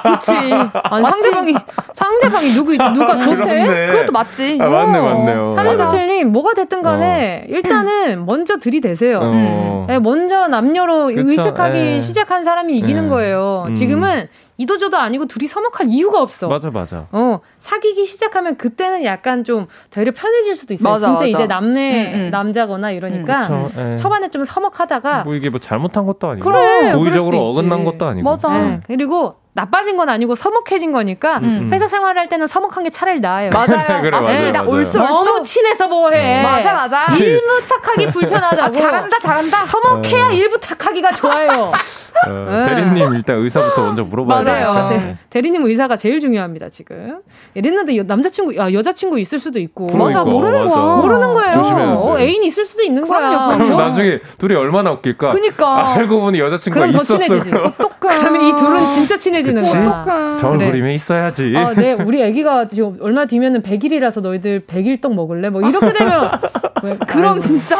그렇지. 아니, 상대방이, 상대방이 누구, 누가 좋대? 그것도 맞지. 아, 맞네, 어. 맞네요. 3147님, 뭐가 됐든 간에, 일단은 먼저 들이대세요. 어. 네, 먼저 남녀로 그쵸, 의식하기 예. 시작한 사람이 이기는 예. 거예요. 음. 지금은 이도저도 아니고 둘이 서먹할 이유가 없어. 맞아, 맞아. 어, 사귀기 시작하면 그때는 약간 좀 되려 편해질 수도 있어요. 맞아, 진짜 맞아. 이제 남매, 음, 음. 남자거나 이러니까. 그쵸, 예. 초반에 좀 서먹하다가. 뭐 이게 뭐 잘못한 것도 아니고 그래, 고의적으로. 어긋난 것도 아니고 맞아. 예, 그리고 나빠진 건 아니고 서먹해진 거니까 음. 회사 생활을 할 때는 서먹한 게 차라리 나아요. 맞아요. 그래, 맞습니다. 맞아요, 올수 맞아요. 올수. 너무 친해서 뭐해. 맞아 맞아. 일 부탁하기 불편하다고. 아, 잘한다 잘한다. 서먹해야 어. 일 부탁하기가 좋아요. 어, 네. 대리님 일단 의사부터 먼저 물어봐야 맞아요. 되니까. 대, 네. 대리님 의사가 제일 중요합니다 지금. 이랬는데 여- 남자친구, 아, 여자친구 있을 수도 있고. 맞아, 그러니까, 모르는 맞아. 거야. 모르는 거예요. 어, 애인 있을 수도 있는 그럼요, 거야. 그럼 어. 나중에 둘이 얼마나 웃길까? 그니까. 알고 보니 여자친구가 그럼 더 있었어. 친해지지. 어떡해. 그러면 이 둘은 진짜 친해지는 그치? 거야. 어떡해. 저울 그래. 그림에 있어야지. 아, 네, 우리 아기가 지금 얼마 뒤면은 100일이라서 너희들 100일 떡 먹을래? 뭐 이렇게 되면 왜, 그럼 아이고, 진짜.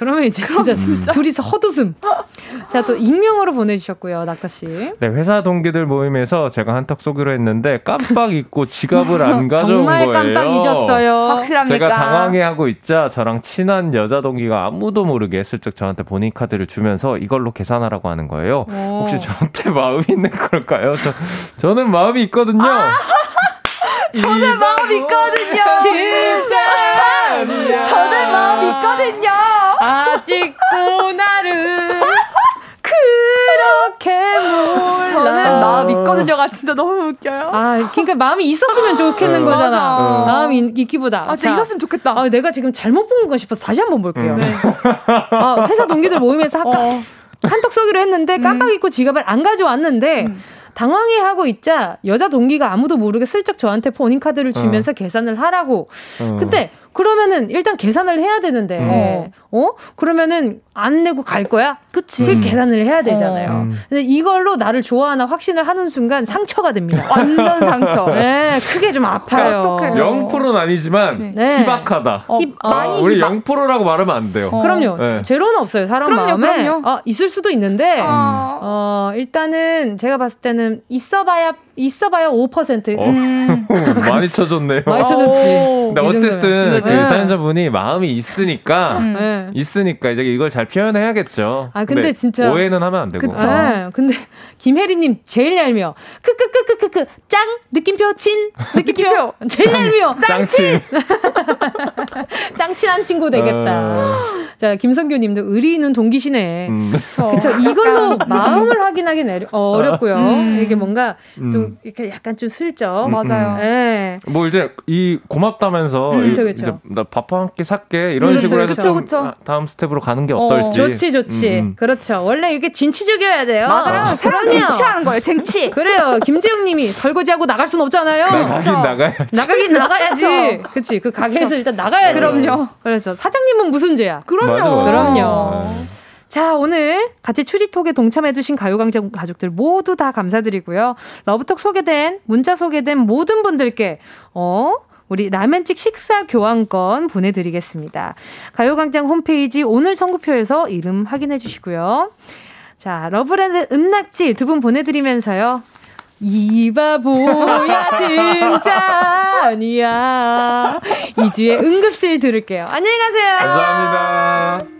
그러면 이제 진짜, 둘이서 헛웃음. 자, 또 익명으로 보내주셨고요, 낙타 씨. 네, 회사 동기들 모임에서 제가 한턱 쏘기로 했는데 깜빡 잊고 지갑을 안 가져온 정말 거예요. 깜빡 잊었어요. 확실합니까? 제가 당황해 하고 있자 저랑 친한 여자 동기가 아무도 모르게 슬쩍 저한테 본인 카드를 주면서 이걸로 계산하라고 하는 거예요. 오. 혹시 저한테 마음이 있는 걸까요? 저, 저는 마음이 있거든요. 저는 마음 있거든요. 진짜. 저는 마음 있거든요. 아직도 나를 그렇게 몰라. 저는 마음 있거든요가 진짜 너무 웃겨요. 아, 그러니까 마음이 있었으면 좋겠는 어. 거잖아. 맞아. 마음이 있- 있기보다. 아, 진짜 자, 있었으면 좋겠다. 아, 내가 지금 잘못 본 건가 싶어서 다시 한번 볼게요. 음. 네. 아, 회사 동기들 모임에서 아까 어. 한턱 쏘기로 했는데 깜빡 잊고 지갑을 안 가져왔는데 당황해 하고 있자 여자 동기가 아무도 모르게 슬쩍 저한테 본인 카드를 주면서 계산을 하라고. 어. 근데 그러면은 일단 계산을 해야 되는데 어? 그러면은 안 내고 갈 거야? 그치. 그 계산을 해야 되잖아요. 음. 근데 이걸로 나를 좋아하나 확신을 하는 순간 상처가 됩니다. 완전 상처. 네, 크게 좀 아파요. 어떡해요? 0%는 아니지만 네. 희박하다. 어, 힙- 어, 많이 우리 희박. 0%라고 말하면 안 돼요. 어. 그럼요. 네. 제로는 없어요. 사람 그럼요, 마음에. 그럼요. 어, 있을 수도 있는데 어. 어, 일단은 제가 봤을 때는 있어봐야 있어봐야 5%. 어. 음, 많이 쳐줬네요. 많이 쳐줬지. 오. 근데 이 어쨌든 정도면. 그 네. 사연자분이 마음이 있으니까 음. 네. 있으니까 이제 이걸 잘 표현해야겠죠. 아, 근데 진짜- 오해는 하면 안 되고. 그쵸. 네, 근데 김혜리님 제일 얄미워. 크크크크크크 짱 느낌표 친 느낌표. 제일 얄미워. 짱친. 짱친한 친구 되겠다. 어. 자 김성규님도 의리는 동기시네. 음. 그쵸 이걸로 마음을 확인하기 어렵고요. 음. 이게 뭔가 음. 좀 이렇게 약간 좀 슬쩍. 음, 맞아요. 예. 뭐 이제 이 고맙다면서 음, 이- 그쵸, 그쵸. 이제 나밥 한 끼 살게 이런 음, 식으로 그쵸, 해서 그쵸, 좀 그쵸. 아, 다음 스텝으로 가는 게 어, 어떨지. 좋지 좋지. 음, 음. 그렇죠. 원래 이게 진취적이어야 돼요. 맞아요. 새로운 그럼요. 쟁취하는 거예요. 쟁취. 그래요. 김재웅님이 설거지하고 나갈 순 없잖아요. 나가긴 그쵸. 나가야. 나가긴 나가야지. 그치. 그 가게에서 일단 나가야지. 그럼요. 그래서 사장님은 무슨 죄야? 그럼요. 맞아, 맞아. 그럼요. 네. 자, 오늘 같이 추리톡에 동참해주신 가요광장 가족들 모두 다 감사드리고요. 러브톡 소개된, 문자 소개된 모든 분들께, 어, 우리 라멘집 식사 교환권 보내드리겠습니다. 가요광장 홈페이지 오늘 선곡표에서 이름 확인해 주시고요. 자, 러브랜드 은낙지 두 분 보내드리면서요. 이 바보야 진짜 아니야 이지의 응급실 들을게요 안녕히 가세요 감사합니다.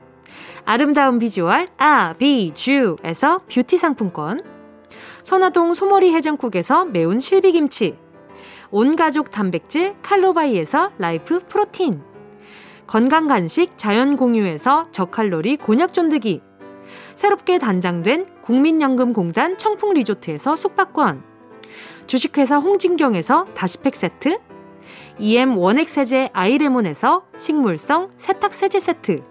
아름다운 비주얼 아비주에서 뷰티 상품권. 선화동 소머리 해장국에서 매운 실비김치. 온가족 단백질 칼로바이에서 라이프 프로틴. 건강간식 자연공유에서 저칼로리 곤약 쫀득이. 새롭게 단장된 국민연금공단 청풍리조트에서 숙박권. 주식회사 홍진경에서 다시팩 세트. EM 원액세제 아이레몬에서 식물성 세탁세제 세트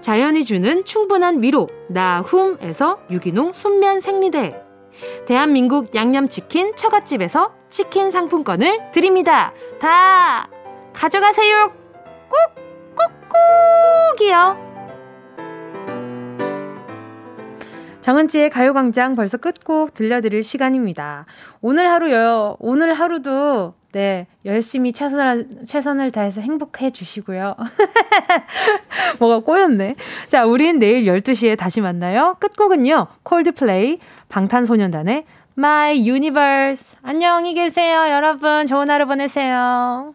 자연이 주는 충분한 위로 나훔에서 유기농 순면 생리대 대한민국 양념치킨 처갓집에서 치킨 상품권을 드립니다. 다 가져가세요. 꾹 꾹꾹이요. 정은지의 가요광장 벌써 끝곡 들려드릴 시간입니다. 오늘 하루요, 오늘 하루도 네, 열심히 최선을, 최선을 다해서 행복해 주시고요. 뭐가 꼬였네. 자, 우린 내일 12시에 다시 만나요. 끝곡은요, 콜드플레이, 방탄소년단의 My Universe. 안녕히 계세요, 여러분. 좋은 하루 보내세요.